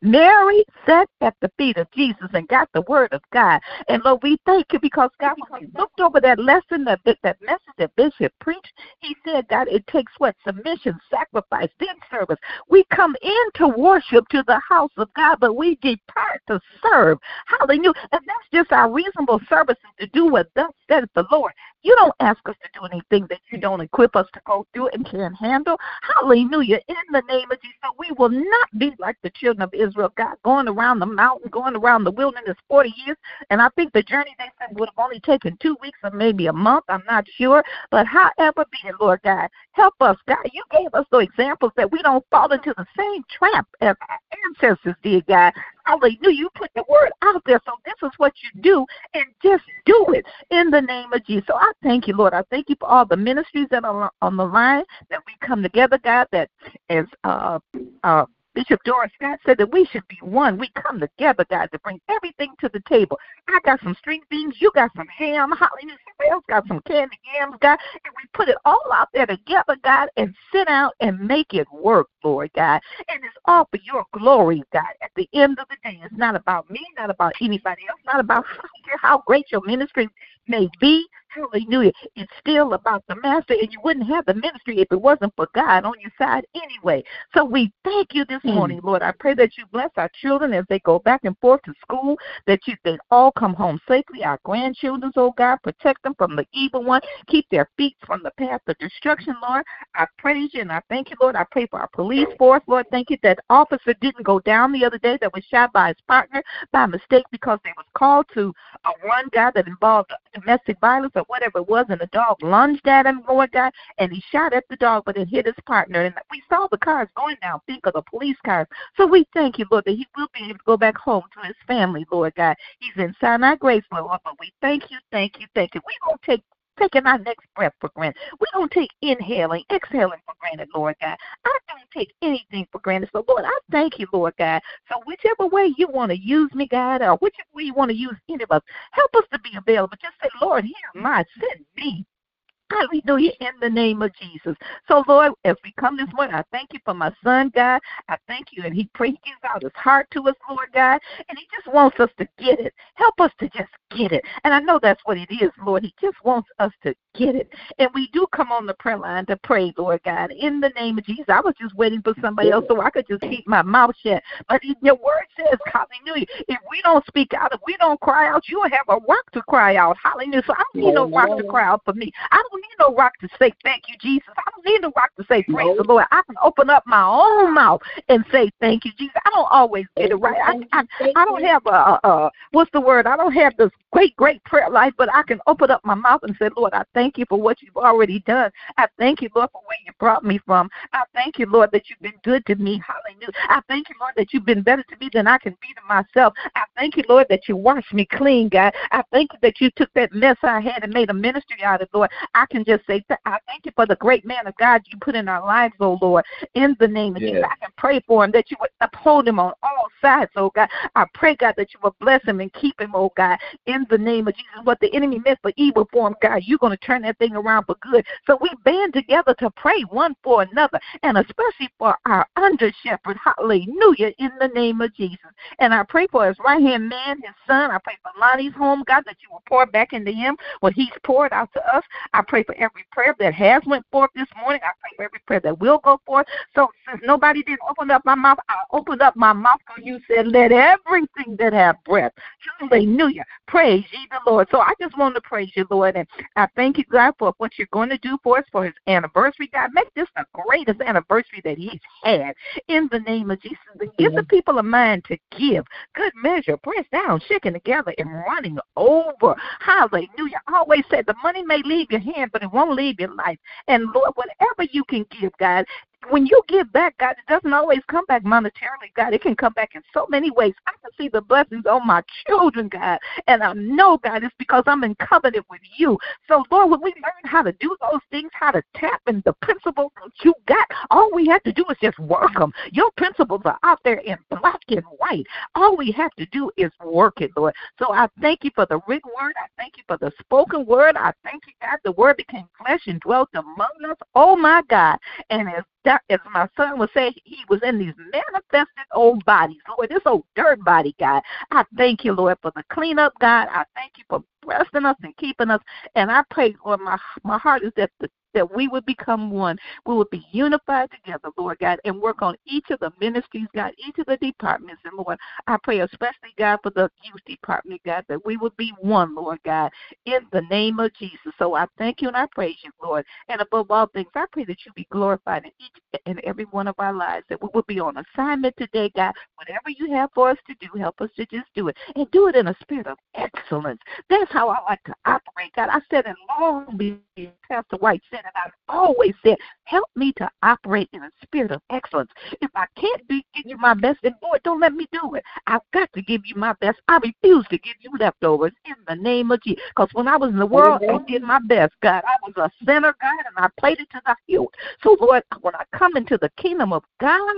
Mary sat at the feet of Jesus and got the word of God. And Lord, we thank you because God, when we looked over that lesson, that that message that Bishop preached, he said, God, it takes what? Submission, sacrifice, then service. We come in to worship to the house of God, but we depart to serve. Hallelujah. And that's just our reasonable service to do what thus said the Lord. You don't ask us to do anything that you don't equip us to go through and can't handle. Hallelujah. In the name of Jesus, we will not be like the children of Israel, God, going around the mountain, going around the wilderness 40 years. And I think the journey they said would have only taken two weeks or maybe a month. I'm not sure. But however be it, Lord God, help us, God. You gave us the examples that we don't fall into the same trap as our ancestors did, God. Hallelujah. You put the word out there. So this is what you do, and just do it in the name of Jesus. So I thank you, Lord. I thank you for all the ministries that are on the line that we come together, God, that as uh, uh, Bishop Doris Scott said that we should be one. We come together, God, to bring everything to the table. I got some string beans, you got some ham, hallelujah. Somebody else got some candy yams, God, and we put it all out there together, God, and sit out and make it work, Lord God. And it's all for your glory, God. At the end of the day, it's not about me, not about anybody else, not about [laughs] how great your ministry may be. Hallelujah. It's still about the master, and you wouldn't have the ministry if it wasn't for God on your side anyway. So we thank you this mm. morning, Lord. I pray that you bless our children as they go back and forth to school, that you they all come home safely. Our grandchildren, oh God, protect them from the evil one. Keep their feet from the path of destruction, Lord. I praise you and I thank you, Lord. I pray for our police force, Lord. Thank you that officer didn't go down the other day that was shot by his partner by mistake because they was called to a one guy that involved domestic violence whatever it was, and the dog lunged at him, Lord God, and he shot at the dog, but it hit his partner. And we saw the cars going down, think of the police cars. So we thank you, Lord, that he will be able to go back home to his family, Lord God. He's in Sinai Grace, Lord, but we thank you, thank you, thank you. We won't take taking our next breath for granted. We don't take inhaling, exhaling for granted, Lord God. I don't take anything for granted. So, Lord, I thank you, Lord God. So, whichever way you want to use me, God, or whichever way you want to use any of us, help us to be available. Just say, Lord, am I, send me. Hallelujah, in the name of Jesus. So, Lord, as we come this morning, I thank you for my son, God. I thank you, and he prays, gives out his heart to us, Lord God, and he just wants us to get it. Help us to just get it. And I know that's what it is, Lord. He just wants us to get it. And we do come on the prayer line to pray, Lord God, in the name of Jesus. I was just waiting for somebody else so I could just keep my mouth shut. But your word says, hallelujah, if we don't speak out, if we don't cry out, you'll have a work to cry out. Hallelujah. So I don't need no rock to cry out for me. I don't need no rock to say thank you, Jesus. I don't need no rock to say praise the Lord. I can open up my own mouth and say thank you, Jesus. I don't always get it right. I I, I don't have a, a, a what's the word? I don't have this great great prayer life, but I can open up my mouth and say, Lord, I thank you for what you've already done. I thank you, Lord, for where you brought me from. I thank you, Lord, that you've been good to me. Hallelujah. I thank you, Lord, that you've been better to me than I can be to myself. I thank you, Lord, that you washed me clean, God. I thank you that you took that mess I had and made a ministry out of it, Lord. I can just say, I thank you for the great man of God you put in our lives, oh Lord. In the name of Jesus, I can pray for him that you would uphold him on all sides, oh God. I pray, God, that you will bless him and keep him, oh God. In the name of Jesus, what the enemy meant for evil for him, God, you're going to turn that thing around for good. So we band together to pray one for another, and especially for our under shepherd. Hallelujah, in the name of Jesus. And I pray for his right hand man, his son. I pray for Lonnie's home, God, that you will pour back into him what he's poured out to us. I pray for every prayer that has went forth this morning. I pray for every prayer that will go forth. So since nobody didn't open up my mouth, I opened up my mouth because you said, let everything that have breath, hallelujah, praise ye the Lord. So I just want to praise you, Lord, and I thank you, God, for what you're going to do for us for his anniversary. God, make this the greatest anniversary that he's had in the name of Jesus. And give the people a mind to give. Good measure, pressed down, shaken together, and running over. Hallelujah. I always said the money may leave your hand, but it won't leave your life. And Lord, whatever you can give, God, when you give back, God, it doesn't always come back monetarily, God. It can come back in so many ways. I can see the blessings on my children, God. And I know, God, it's because I'm in covenant with you. So, Lord, when we learn how to do those things, how to tap in the principles that you got, all we have to do is just work them. Your principles are out there in black and white. All we have to do is work it, Lord. So I thank you for the written word. I thank you for the spoken word. I thank you, God, the word became flesh and dwelt among us. Oh, my God. And as as my son would say, he was in these manifested old bodies. Lord, this old dirt body, God. I thank you, Lord, for the cleanup, God. I thank you for blessing us and keeping us. And I pray, Lord, my my heart is that the that we would become one. We would be unified together, Lord God, and work on each of the ministries, God, each of the departments. And Lord, I pray especially, God, for the youth department, God, that we would be one, Lord God, in the name of Jesus. So I thank you and I praise you, Lord. And above all things, I pray that you be glorified in each and every one of our lives, that we will be on assignment today, God. Whatever you have for us to do, help us to just do it. And do it in a spirit of excellence. That's how I like to operate, God. I said it long before Pastor White said and I've always said, help me to operate in a spirit of excellence. If I can't be, give you my best, then Lord, don't let me do it. I've got to give you my best. I refuse to give you leftovers in the name of Jesus. Because when I was in the world, I did my best, God. I was a sinner, God, and I played it to the hilt. So, Lord, when I come into the kingdom of God,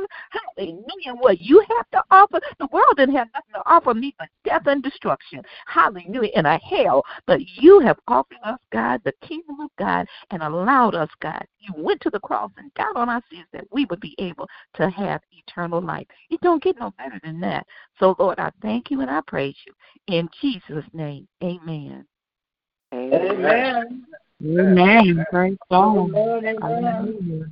hallelujah, what you have to offer, the world didn't have nothing to offer me but death and destruction. Hallelujah, in a hell. But you have offered us, God, the kingdom of God, and allow allowed us, God. You went to the cross and died on our sins that we would be able to have eternal life. It don't get no better than that. So, Lord, I thank you and I praise you. In Jesus' name, amen. Amen. Amen. Praise God. Amen. Amen. Hallelujah.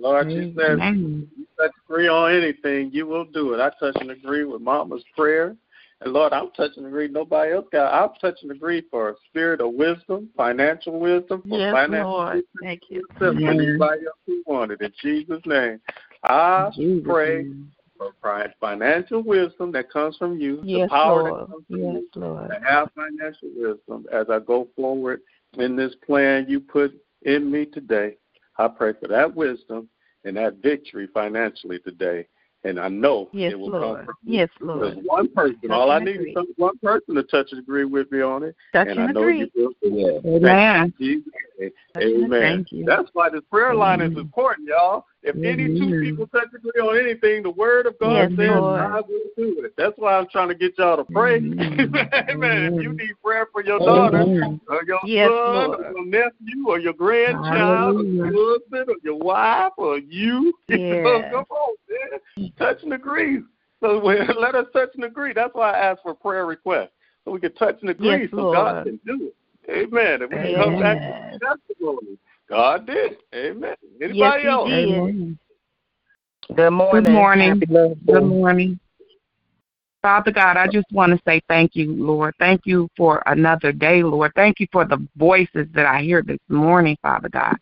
Lord, you said Amen. you touch and agree on anything, you will do it. I touch and agree with Mama's prayer. And Lord, I'm touching and agree. Nobody else got. I'm touching and agree for a spirit of wisdom, financial wisdom, for Yes, financial Lord. Thank you. wisdom for anybody else who wanted. In Jesus' name, I Jesus' pray name. for financial wisdom that comes from you, the power Lord. that comes from Yes, you, Lord. to have financial wisdom as I go forward in this plan you put in me today. I pray for that wisdom and that victory financially today. And I know Yes, it will Lord. come from you. Yes, There's Lord. one person. Touch all I need agree. is some, one person to touch and agree with me on it. Touch and and I know agree. you will. Yeah. Amen. Jesus' name. Amen. Thank you. That's why this prayer line is important, y'all. If any two people touch agree on anything, the word of God Yes, says Lord. I will do it. That's why I'm trying to get y'all to pray. Amen. [laughs] Amen. If you need prayer for your Amen. daughter or your Yes, son Lord. or your nephew or your grandchild or your husband or your wife or you, [laughs] Yes. come on, man. Touch and agree. So [laughs] let us touch and agree. That's why I asked for prayer requests. So we can touch and agree Yes, so God can do it. Amen. And we can come back Amen. with testimony. God did. Amen. Anybody Yes, he else? did. Amen. Good morning. Good morning. Happy Love Good morning. Father God, I just want to say thank you, Lord. Thank you for another day, Lord. Thank you for the voices that I hear this morning, Father God.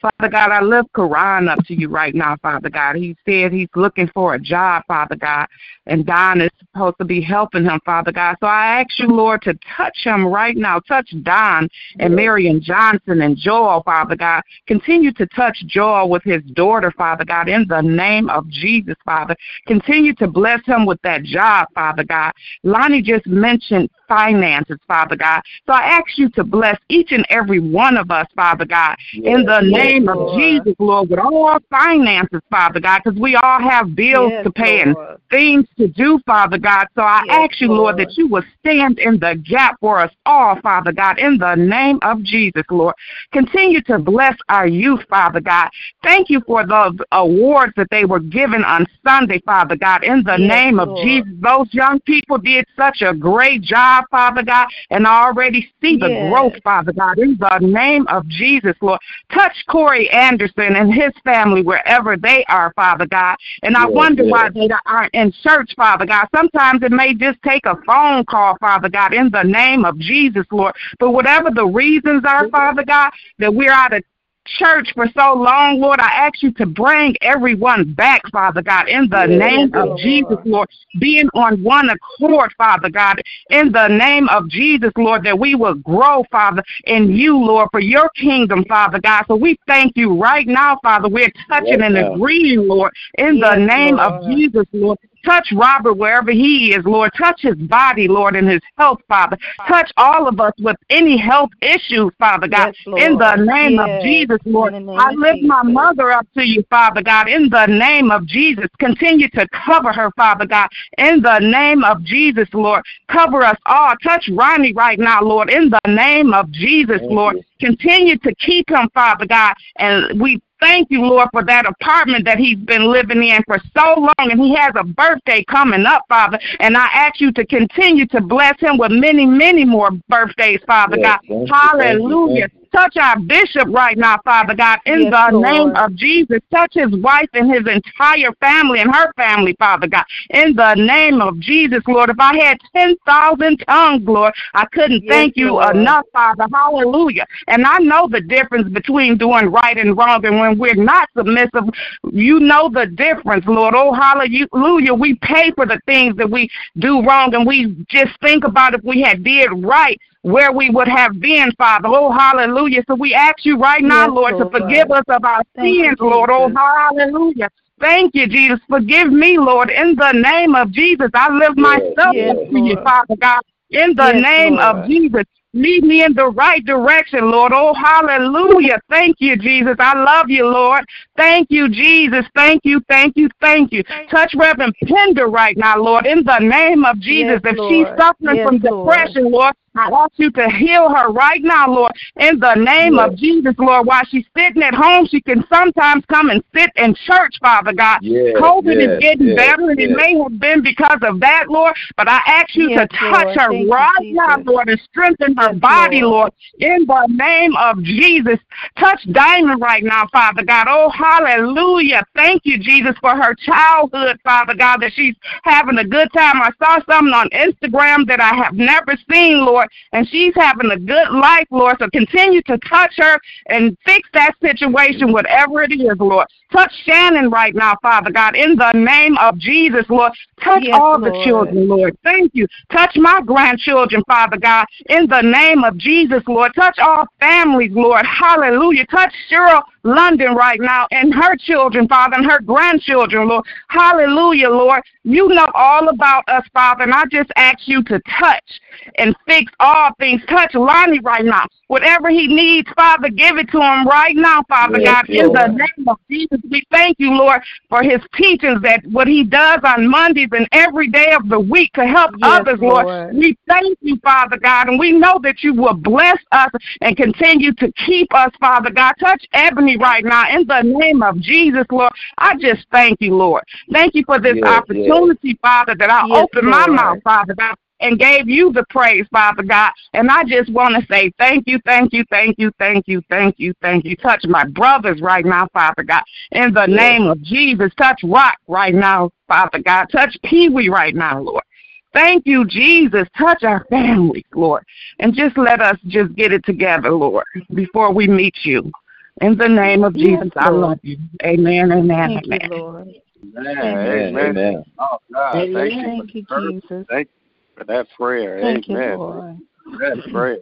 Father God, I lift Quran up to you right now, Father God. He said he's looking for a job, Father God, and Don is supposed to be helping him, Father God. So I ask you, Lord, to touch him right now. Touch Don and Marion Johnson and Joel, Father God. Continue to touch Joel with his daughter, Father God, in the name of Jesus, Father. Continue to bless him with that job, Father God. Lonnie just mentioned finances, Father God. So I ask you to bless each and every one of us, Father God, in the Yes, name of Jesus, Lord, with all our finances, Father God, because we all have bills Yes, to pay and things to do, Father God. So I Yes, ask you, Lord, Lord. that you will stand in the gap for us all, Father God, in the name of Jesus, Lord. Continue to bless our youth, Father God. Thank you for the awards that they were given on Sunday, Father God, in the Yes, name of Jesus. Those young people did such a great job, Father God, and I already see the Yes. growth, Father God, in the name of Jesus, Lord. Touch Corey Anderson and his family wherever they are, Father God. And I Yes, wonder yes. why they aren't in church, Father God. Sometimes it may just take a phone call, Father God, in the name of Jesus, Lord. But whatever the reasons are, Father God, that we're out of church for so long, Lord, I ask you to bring everyone back, Father God, in the Yes, name yes, of Lord. Jesus, Lord. Being on one accord, Father God, in the name of Jesus, Lord, that we will grow, Father, in you, Lord, for your kingdom, Father God. So we thank you right now, Father. We're touching Right and agreeing, Lord, in the Yes, name of Jesus, Lord. Touch Robert wherever he is, Lord. Touch his body, Lord, and his health, Father. Touch all of us with any health issues, Father God. Yes, in the name Yes. of Jesus, Lord. In the name I of lift my mother up to you, Father God, in the name of Jesus. Continue to cover her, Father God, in the name of Jesus, Lord. Cover us all. Touch Ronnie right now, Lord, in the name of Jesus, Thank Lord. you. Continue to keep him, Father God. And we thank you, Lord, for that apartment that he's been living in for so long. And he has a birthday coming up, Father. And I ask you to continue to bless him with many, many more birthdays, Father Yes, God. thank you, thank you, Hallelujah. you. Touch our bishop right now, Father God, in Yes, the Lord. name of Jesus. Touch his wife and his entire family and her family, Father God, in the name of Jesus, Lord. If I had 10,000 tongues, Lord, I couldn't Yes, thank you Lord. enough, Father. Hallelujah. And I know the difference between doing right and wrong. And when we're not submissive, you know the difference, Lord. Oh, hallelujah. We pay for the things that we do wrong, and we just think about if we had did right where we would have been, Father. Oh, hallelujah. So we ask you right now, Yes, Lord, to Lord. forgive us of our Thank you, sins, Lord. Oh, hallelujah. Thank you, Jesus. Forgive me, Lord, in the name of Jesus. I live Yes, myself yes, up to you, Father God, in the Yes, name Lord. of Jesus. Lead me in the right direction, Lord. Oh, hallelujah. Thank you, Jesus. I love you, Lord. Thank you, Jesus. Thank you, thank you, thank you. Touch Reverend Pender right now, Lord, in the name of Jesus. Yes, if she's suffering Yes, from Lord. depression, Lord, I ask you to heal her right now, Lord, in the name Yes. of Jesus, Lord. While she's sitting at home, she can sometimes come and sit in church, Father God. Yes, COVID yes, is getting yes, better, and it may have been because of that, Lord. But I ask you Yes, to touch Lord. her Thank you, right now, Jesus. Lord, and strengthen her Yes, body, Lord. Lord, in the name of Jesus. Touch Diamond right now, Father God. Oh, hallelujah. Thank you, Jesus, for her childhood, Father God, that she's having a good time. I saw something on Instagram that I have never seen, Lord, and she's having a good life, Lord. So continue to touch her and fix that situation, whatever it is, Lord. Touch Shannon right now, Father God, in the name of Jesus, Lord. Touch Yes, all the children, Lord. Thank you. Touch my grandchildren, Father God, in the name of Jesus, Lord. Touch all families, Lord. Hallelujah. Touch Cheryl London right now and her children, Father, and her grandchildren, Lord. Hallelujah, Lord. You know all about us, Father, and I just ask you to touch and fix all things. Touch Lonnie right now. Whatever he needs, Father, give it to him right now, Father Yes, God. In the name of Jesus, we thank you, Lord, for his teachings that what he does on Mondays and every day of the week to help Yes, others, Lord. Lord. We thank you, Father God, and we know that you will bless us and continue to keep us, Father God. Touch Ebony right now in the name of Jesus, Lord. I just thank you, Lord. Thank you for this Yes, opportunity, Father, that I open my mouth, Father God. And gave you the praise, Father God. And I just want to say thank you, thank you, thank you, thank you, thank you, thank you. Touch my brothers right now, Father God. In the Yes. name of Jesus, touch Rock right now, Father God. Touch Pee Wee right now, Lord. Thank you, Jesus. Touch our families, Lord. And just let us just get it together, Lord, before we meet you. In the name of Yes, Jesus, I love you. Amen, amen, Thank you, amen. Lord. Amen. Amen. Amen. Amen. Oh God, thank you. Thank you, for Jesus. Thank you for that prayer. Thank you, Amen. Lord. That prayer.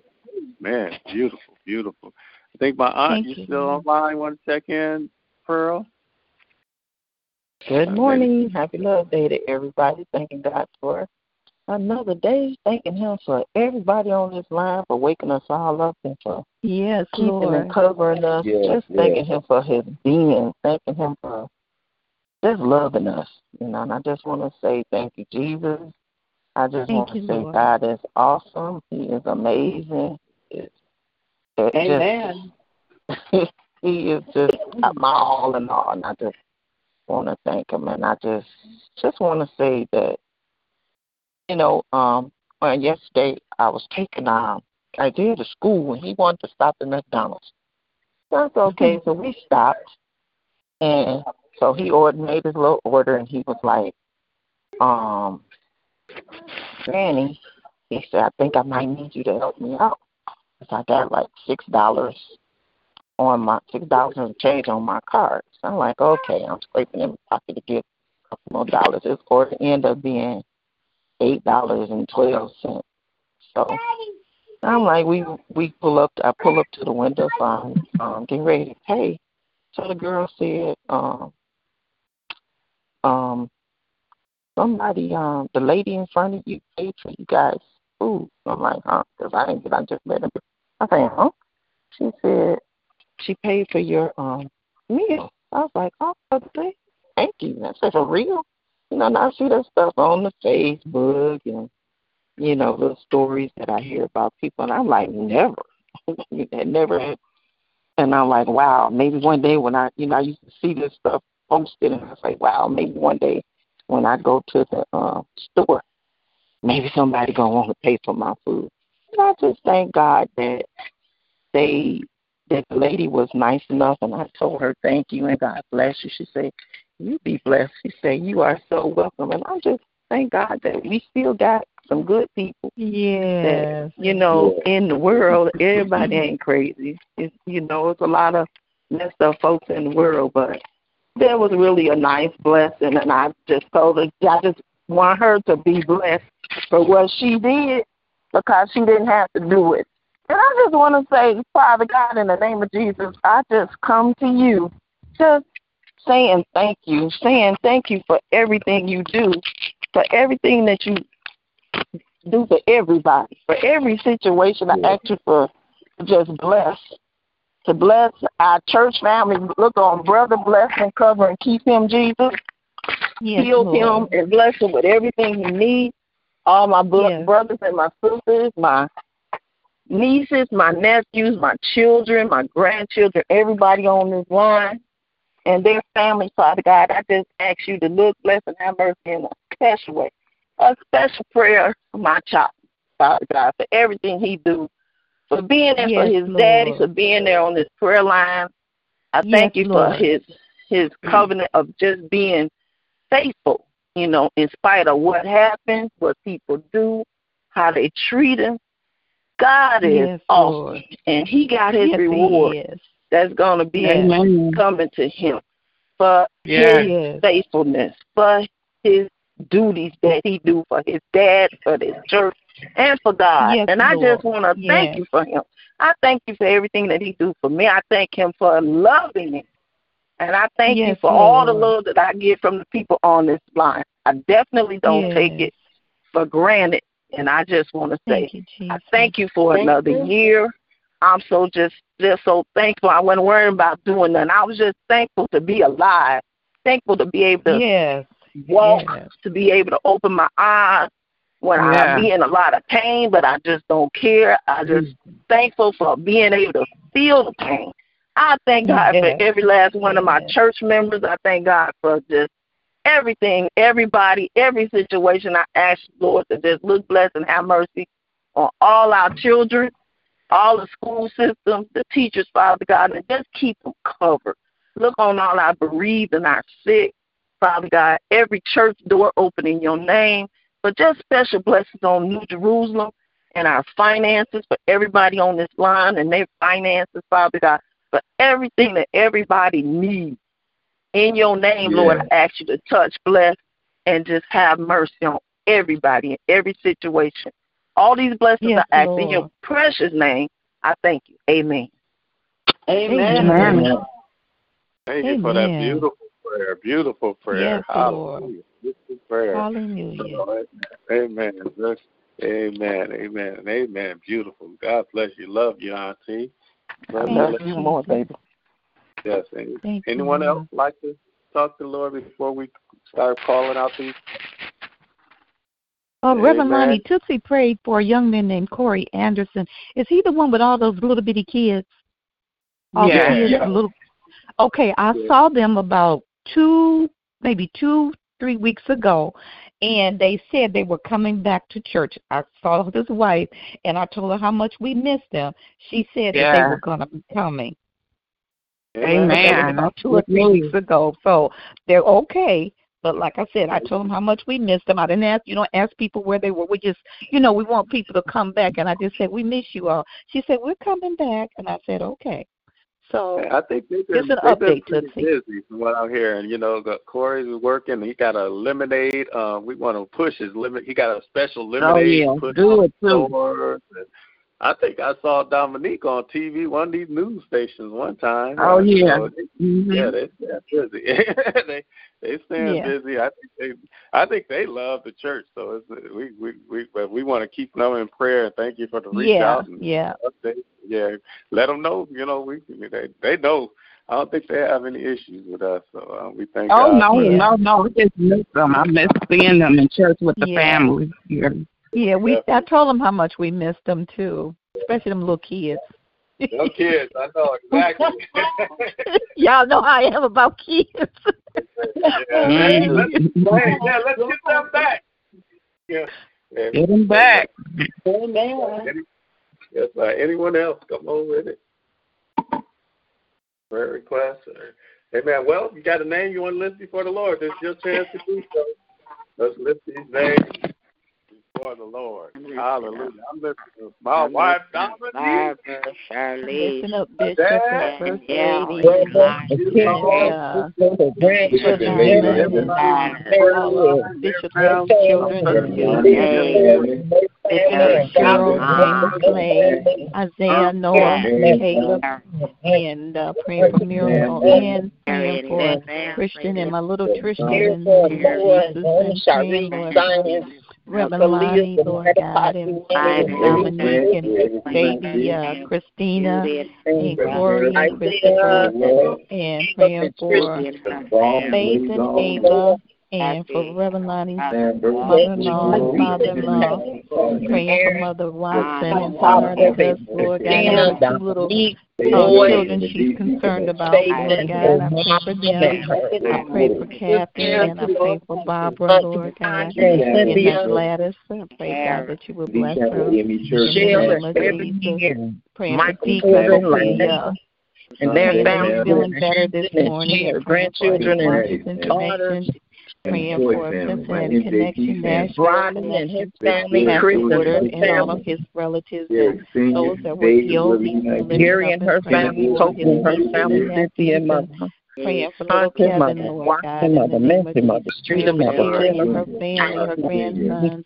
Man, beautiful, beautiful. I think my aunt, Thank you you, still Lord. online? Want to check in, Pearl? Good Uh, morning. Happy Love Day to everybody. Thanking God for another day. Thanking Him for everybody on this line for waking us all up and for Yes, keeping Lord. and covering us. Yes, just yes. thanking Him for His being. Thanking Him for just loving us. You know, and I just want to say thank you, Jesus. I just Thank want you, to say Lord. God is awesome. He is amazing. It's, it Amen. Just, [laughs] he is just my all in all, and I just want to thank him. And I just just want to say that you know, um, well, yesterday I was taking um Isaiah to school, and he wanted to stop at McDonald's. That's okay. So we stopped, and so he ordered, made his little order, and he was like, um, Granny, he said, I think I might need you to help me out. 'Cause I got like six dollars on my six dollars and change on my card. So I'm like, okay, I'm scraping in my pocket to get a couple more dollars. It's going to end up being eight dollars and twelve cents. So I'm like, we we pull up. I pull up to the window, so I'm um, getting ready to pay. So the girl said, um, um, somebody, um, the lady in front of you paid for you guys food. I'm like, huh? Because I didn't get. I just let him. I said, huh? She said she paid for your um meal. I was like, oh, okay. Thank you. I said, for real? You know, and I see that stuff on the Facebook and you know, little stories that I hear about people, and I'm like, never, [laughs] that never. And I'm like, wow, maybe one day when I, you know, I used to see this stuff posted, and I was like, wow, maybe one day when I go to the uh, store, maybe somebody gonna want to pay for my food. And I just thank God that they, that the lady was nice enough, and I told her thank you and God bless you. She said, you be blessed. She said, you are so welcome, and I just thank God that we still got some good people Yeah. you know in the world everybody ain't crazy it's, you know it's a lot of messed up folks in the world but there was really a nice blessing and i just told her i just want her to be blessed for what she did because she didn't have to do it and i just want to say father god in the name of jesus i just come to you just saying thank you saying thank you for everything you do for everything that you do for everybody, for every situation. I ask you for just bless, to bless our church family. Look on brother, bless and cover and keep him, Jesus. Yes, Heal Lord. him and bless him with everything he needs. All my Yes. brothers and my sisters, my nieces, my nephews, my children, my grandchildren, everybody on this line and their families, Father God. I just ask you to look, bless, and have mercy in a special way. A special prayer for my child, Father God, for everything he do, for being there Yes, for his Lord. daddy, for being there on this prayer line. I Yes, thank you Lord. for his his [clears throat] covenant of just being faithful, you know, in spite of what happens, what people do, how they treat him. God is Yes, awesome, Lord. and he got his Yes, reward that's going to be Amen. coming to him for Yeah. his Yes. faithfulness, for his duties that he do for his dad, for his church, and for God. Yes, and I Lord. just want to thank you for him. I thank you for everything that he do for me. I thank him for loving me. And I thank you Yes, for all the love that I get from the people on this line. I definitely don't Yes. take it for granted. And I just want to say Thank you, I thank you for Thank another you. year. I'm so just just so thankful. I wasn't worrying about doing nothing. I was just thankful to be alive, thankful to be able to Yes. Walk, Yes. to be able to open my eyes when Yeah. I be in a lot of pain, but I just don't care. I mm. just thankful for being able to feel the pain. I thank God Yes. for every last one of my church members. I thank God for just everything, everybody, every situation. I ask Lord to just look, bless, and have mercy on all our children, all the school systems, the teachers, Father God, and just keep them covered. Look on all our bereaved and our sick, Father God. Every church door open in your name, but just special blessings on New Jerusalem and our finances for everybody on this line and their finances, Father God, for everything that everybody needs. In your name, Lord, I ask you to touch, bless, and just have mercy on everybody in every situation. All these blessings Yes, I ask in your precious name. I thank you. Amen. Amen. Amen. Thank you for that beautiful prayer. Beautiful prayer. Yes, Hallelujah. Beautiful prayer. Hallelujah. Lord. Amen. Bless- Amen. Amen. Amen. Beautiful. God bless you. Love you, Auntie. Love I Thank you. you, you more, baby. Yes. Thank Anyone Lord. else like to talk to the Lord before we start calling out these? Uh, Reverend Lonnie Tootsie prayed for a young man named Corey Anderson. Is he the one with all those little bitty kids? All Yeah. the kids, Yeah. little. Okay, I Yeah. saw them about two, maybe two, three weeks ago, and they said they were coming back to church. I saw his wife, and I told her how much we missed them. She said that they were going to be coming. Amen. But that about two or three weeks ago. So they're okay. But like I said, I told them how much we missed them. I didn't ask, you know, ask people where they were. We just, you know, we want people to come back. And I just said, we miss you all. She said, we're coming back. And I said, okay. So I think they've been, an they've been update, pretty Tootsie. busy from what I'm hearing. You know, got- Corey's working. He got a lemonade. Um, we want to push his limit. He got a special lemonade Oh, yeah. Do it, too. I think I saw Dominique on TV, one of these news stations, one time. Oh, yeah. so they- Mhm. Yeah, they they're busy. [laughs] they they staying Yeah. busy. I think they I think they love the church. So it's we we we but we want to keep them in prayer. and Thank you for the reach yeah, out and yeah. update. Yeah, let them know. You know, we they they know. I don't think they have any issues with us. So uh, we thank Oh God. no, no, no! I just miss them. I miss seeing them in church with the Yeah. family. Yeah. Yeah, we. I told them how much we missed them too, especially them little kids. No kids, I know exactly. [laughs] Y'all know how I am about kids. yeah, man, let's, hey, yeah, let's get them back. Yeah. yeah. Get them back. Amen. Any, yes, uh, anyone else come on with it? Prayer request or Amen. Well, you got a name you want to lift before the Lord. This is your chance to do so. Let's lift these names before the Lord. Hallelujah. I'm lifting my wife, Dominique. Barbara, Charlize, Listen up, Bishop, Dad. and First Yeah. Lady, Yeah. and Bishop. And Lady Lady Evans, Evans. all of Bishop's children, and James, Bishop Cheryl, James Clay, Isaiah, Noah, Caleb, and uh, praying for Miracle, and praying for Christian and my little Tristan, and Jesus, and praying, Lord, Lord God, and Dominique, and baby uh, Christina, and Corey, and Christopher, and praying for Faith and Ava, and for Reverend Lonnie's Stand for mother-in-law and father-in-law, praying for Mother Watson and Sardis, Lord God, and the two little uh, children she's concerned about, Lord God. I pray for them. I pray for Catherine and I pray for Barbara, Lord God, and Miss Gladys. I pray, God, that you would bless her. In the name of Jesus. Praying for Deacon, yeah and their Praying that family he's feeling better this morning. her Praying for grandchildren his and daughters. Praying for Cincinnati Connection, Nashville and his family, Chris Woodard, and and all of his relatives and those that were killed. Gary and her family, for and her family, and Cynthia and mother. Praying for little Kevin, mother, Lord God, in mother, the name Nancy of mother, Jesus. And her family, her grandsons,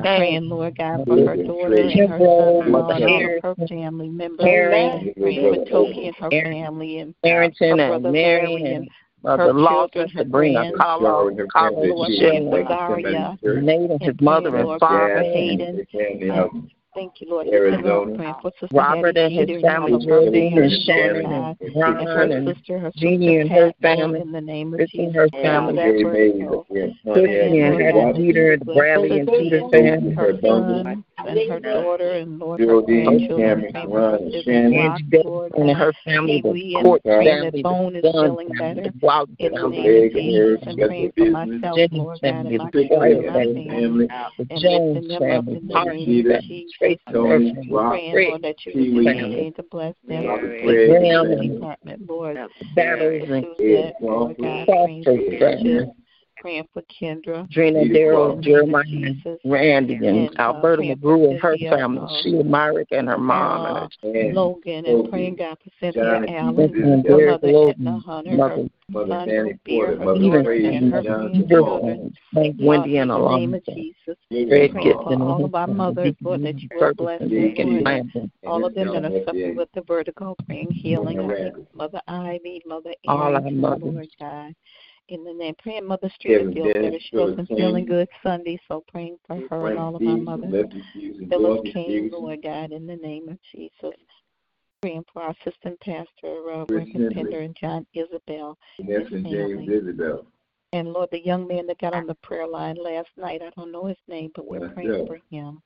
praying, Lord God, for her daughter and her son-in-law and all of her family members. Praying for Toki and her family and her brother and Mary and Uh, and her Lawson, children, her Sabrina. Carlo, Carlo, Lord, Shelley, praying for Zaria Nate and his mother and Lord, praying for father, Hayden. Thank you, Lord. Arizona. Praying for Sister Robert and his and family, of Geraldine and Shannon and and her Ron and sister, her Jeannie and her family, in the name of Chrissy and her family, for that Gary Mays, vertical. Chrissy and Peter, the Bradley and Peter family, her son and her daughter and Lord her Geraldine, grandchildren, Cameron, Ron, and sister Shannon. Rock, Angie and her family, the Court praying family, Bone is feeling better the Block in the name of Jesus, and Special praying for myself, Jennings Lord God, and my the and Family, family, family, the and Jones lifting them up family, in the name Peter, of Jesus. Tracy, Tony, family, Praying, Rick, Lord, that you Pee would continue to bless them. Dr. The Graham department, Lord, Battles and Suzette, Lord God, praying for Crawford family, Bishop, praying for Kendra, Drina, Peter Daryl, Jeremiah, in the name and Jesus. Randy, and And, uh, Alberta praying McGrew and her Cynthia, family, uh, Sheila Myrick and her mom, and uh, her and Logan, Toby, and praying God for Cynthia John and Allen, and her Derek mother Edna Logan, Hunter, her Mother Mother son Fanny Sophia, Porter, her Mother Stephen daughter, Frazier, and her Johnson Stephen, Thank Uh, Wendy in and the name of Alonzo, Jesus. William Greg Praying for Gibson all of our mothers, Lord, that you will Ferguson, bless them, and all of them that are suffering with the vertigo, praying healing. I Warren think Rabbit, Mother Ivy, Mother all our Arrington, mothers. Lord God. In the name, praying Mother Streeter Kevin feels better. She wasn't Phyllis feeling good Sunday, so praying for her and all of our mothers. Leslie Stevenson, Phyllis King, Lord God, in the name of Jesus. Praying for our assistant pastor, uh, Chris Pender and John Isabel, Vanessa and James. Isabel, And Lord, the young man that got on the prayer line last night, I don't know his name, but we're praying for him.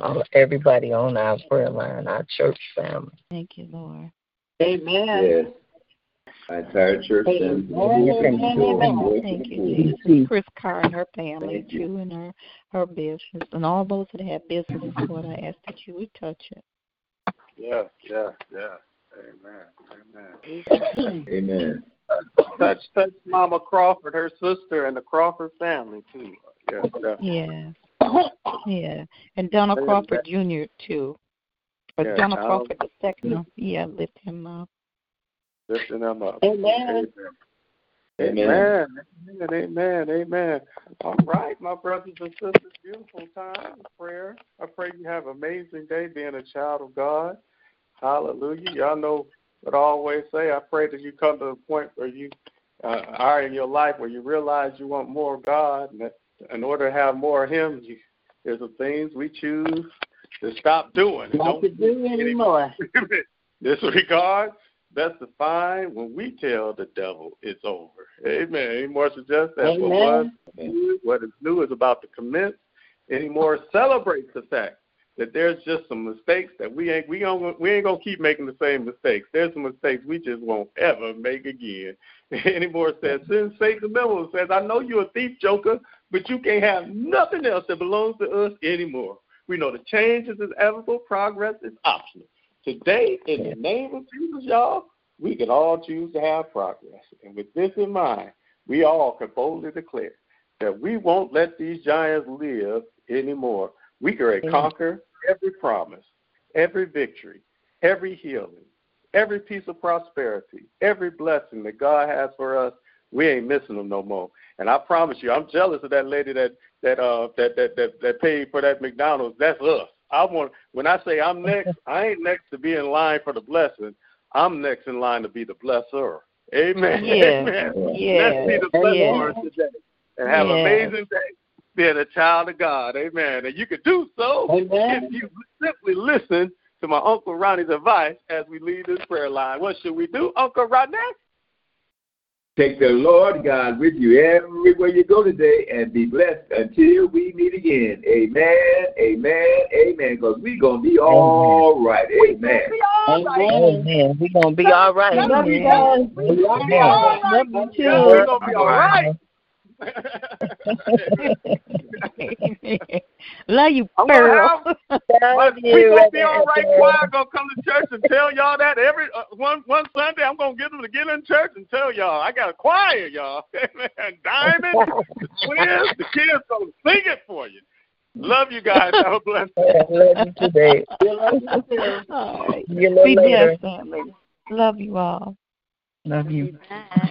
all, everybody on our prayer line, our church family. Thank you, Lord. Yes. My entire church family. Thank you, Jesus. Chris Carr and her family Thank you. too, and her her business, and all those that have businesses. Lord, I ask that you would touch it. Yeah, yeah, yeah. Amen. Amen. Amen. Touch, touch Mama Crawford, her sister, and the Crawford family too. Yes, definitely. Yeah, yeah, and Donald Crawford. Jr. too. But Yeah, Donald Donald. Crawford the second, yeah, lift him up. Lifting them up. Amen. Amen. Amen. Amen. Amen. Amen. All right, my brothers and sisters, beautiful time of prayer. I pray you have an amazing day being a child of God. Hallelujah. Y'all know what I always say. I pray that you come to a point where you uh, are in your life where you realize you want more of God, and that in order to have more of Him, you, there's some things we choose to stop doing. Not to do [laughs] anymore. disregard. [laughs] That's the fine when we tell the devil it's over. Amen. Any more suggest that what was what is new is about to commence. Any more celebrates the fact that there's just some mistakes that we ain't we don't we ain't gonna keep making the same mistakes. There's some mistakes we just won't ever make again. [laughs] Any more says since Satan Memo says, I know you're a thief, Joker, but you can't have nothing else that belongs to us anymore. We know the change is inevitable, progress is optional. Today, in the name of Jesus, y'all, we can all choose to have progress. And with this in mind, we all can boldly declare that we won't let these giants live anymore. We can conquer every promise, every victory, every healing, every piece of prosperity, every blessing that God has for us. We ain't missing them no more. And I promise you, I'm jealous of that lady that that uh that that that, that paid for that McDonald's. That's us. I want when I say I'm next, I ain't next to be in line for the blessing. I'm next in line to be the blesser. Amen. Yeah. [laughs] Amen. Yeah. Let's be the blesser Yeah. today and have an amazing day being a child of God. Amen. And you can do so Amen. if you simply listen to my Uncle Ronnie's advice as we lead this prayer line. What should we do, Uncle Ronnie? Take the Lord God with you everywhere you go today and be blessed until we meet again. Amen, amen, amen. Because we're going to be all right. Amen. Amen. We're going to be all right. Love you guys. Amen. Love you too. We're going to be all right. [laughs] Love you, I'm Pearl. gonna have, but we gonna be all right. Choir gonna come to church and tell y'all that every uh, one one Sunday. I'm gonna get them to get in church and tell y'all I got a choir, y'all. [laughs] Diamond, the twins, the kids gonna sing it for you. Love you guys. [laughs] Have a blessed day. Love you today. All right. See you Be later. blessed, family. Love you all. Love you. Bye.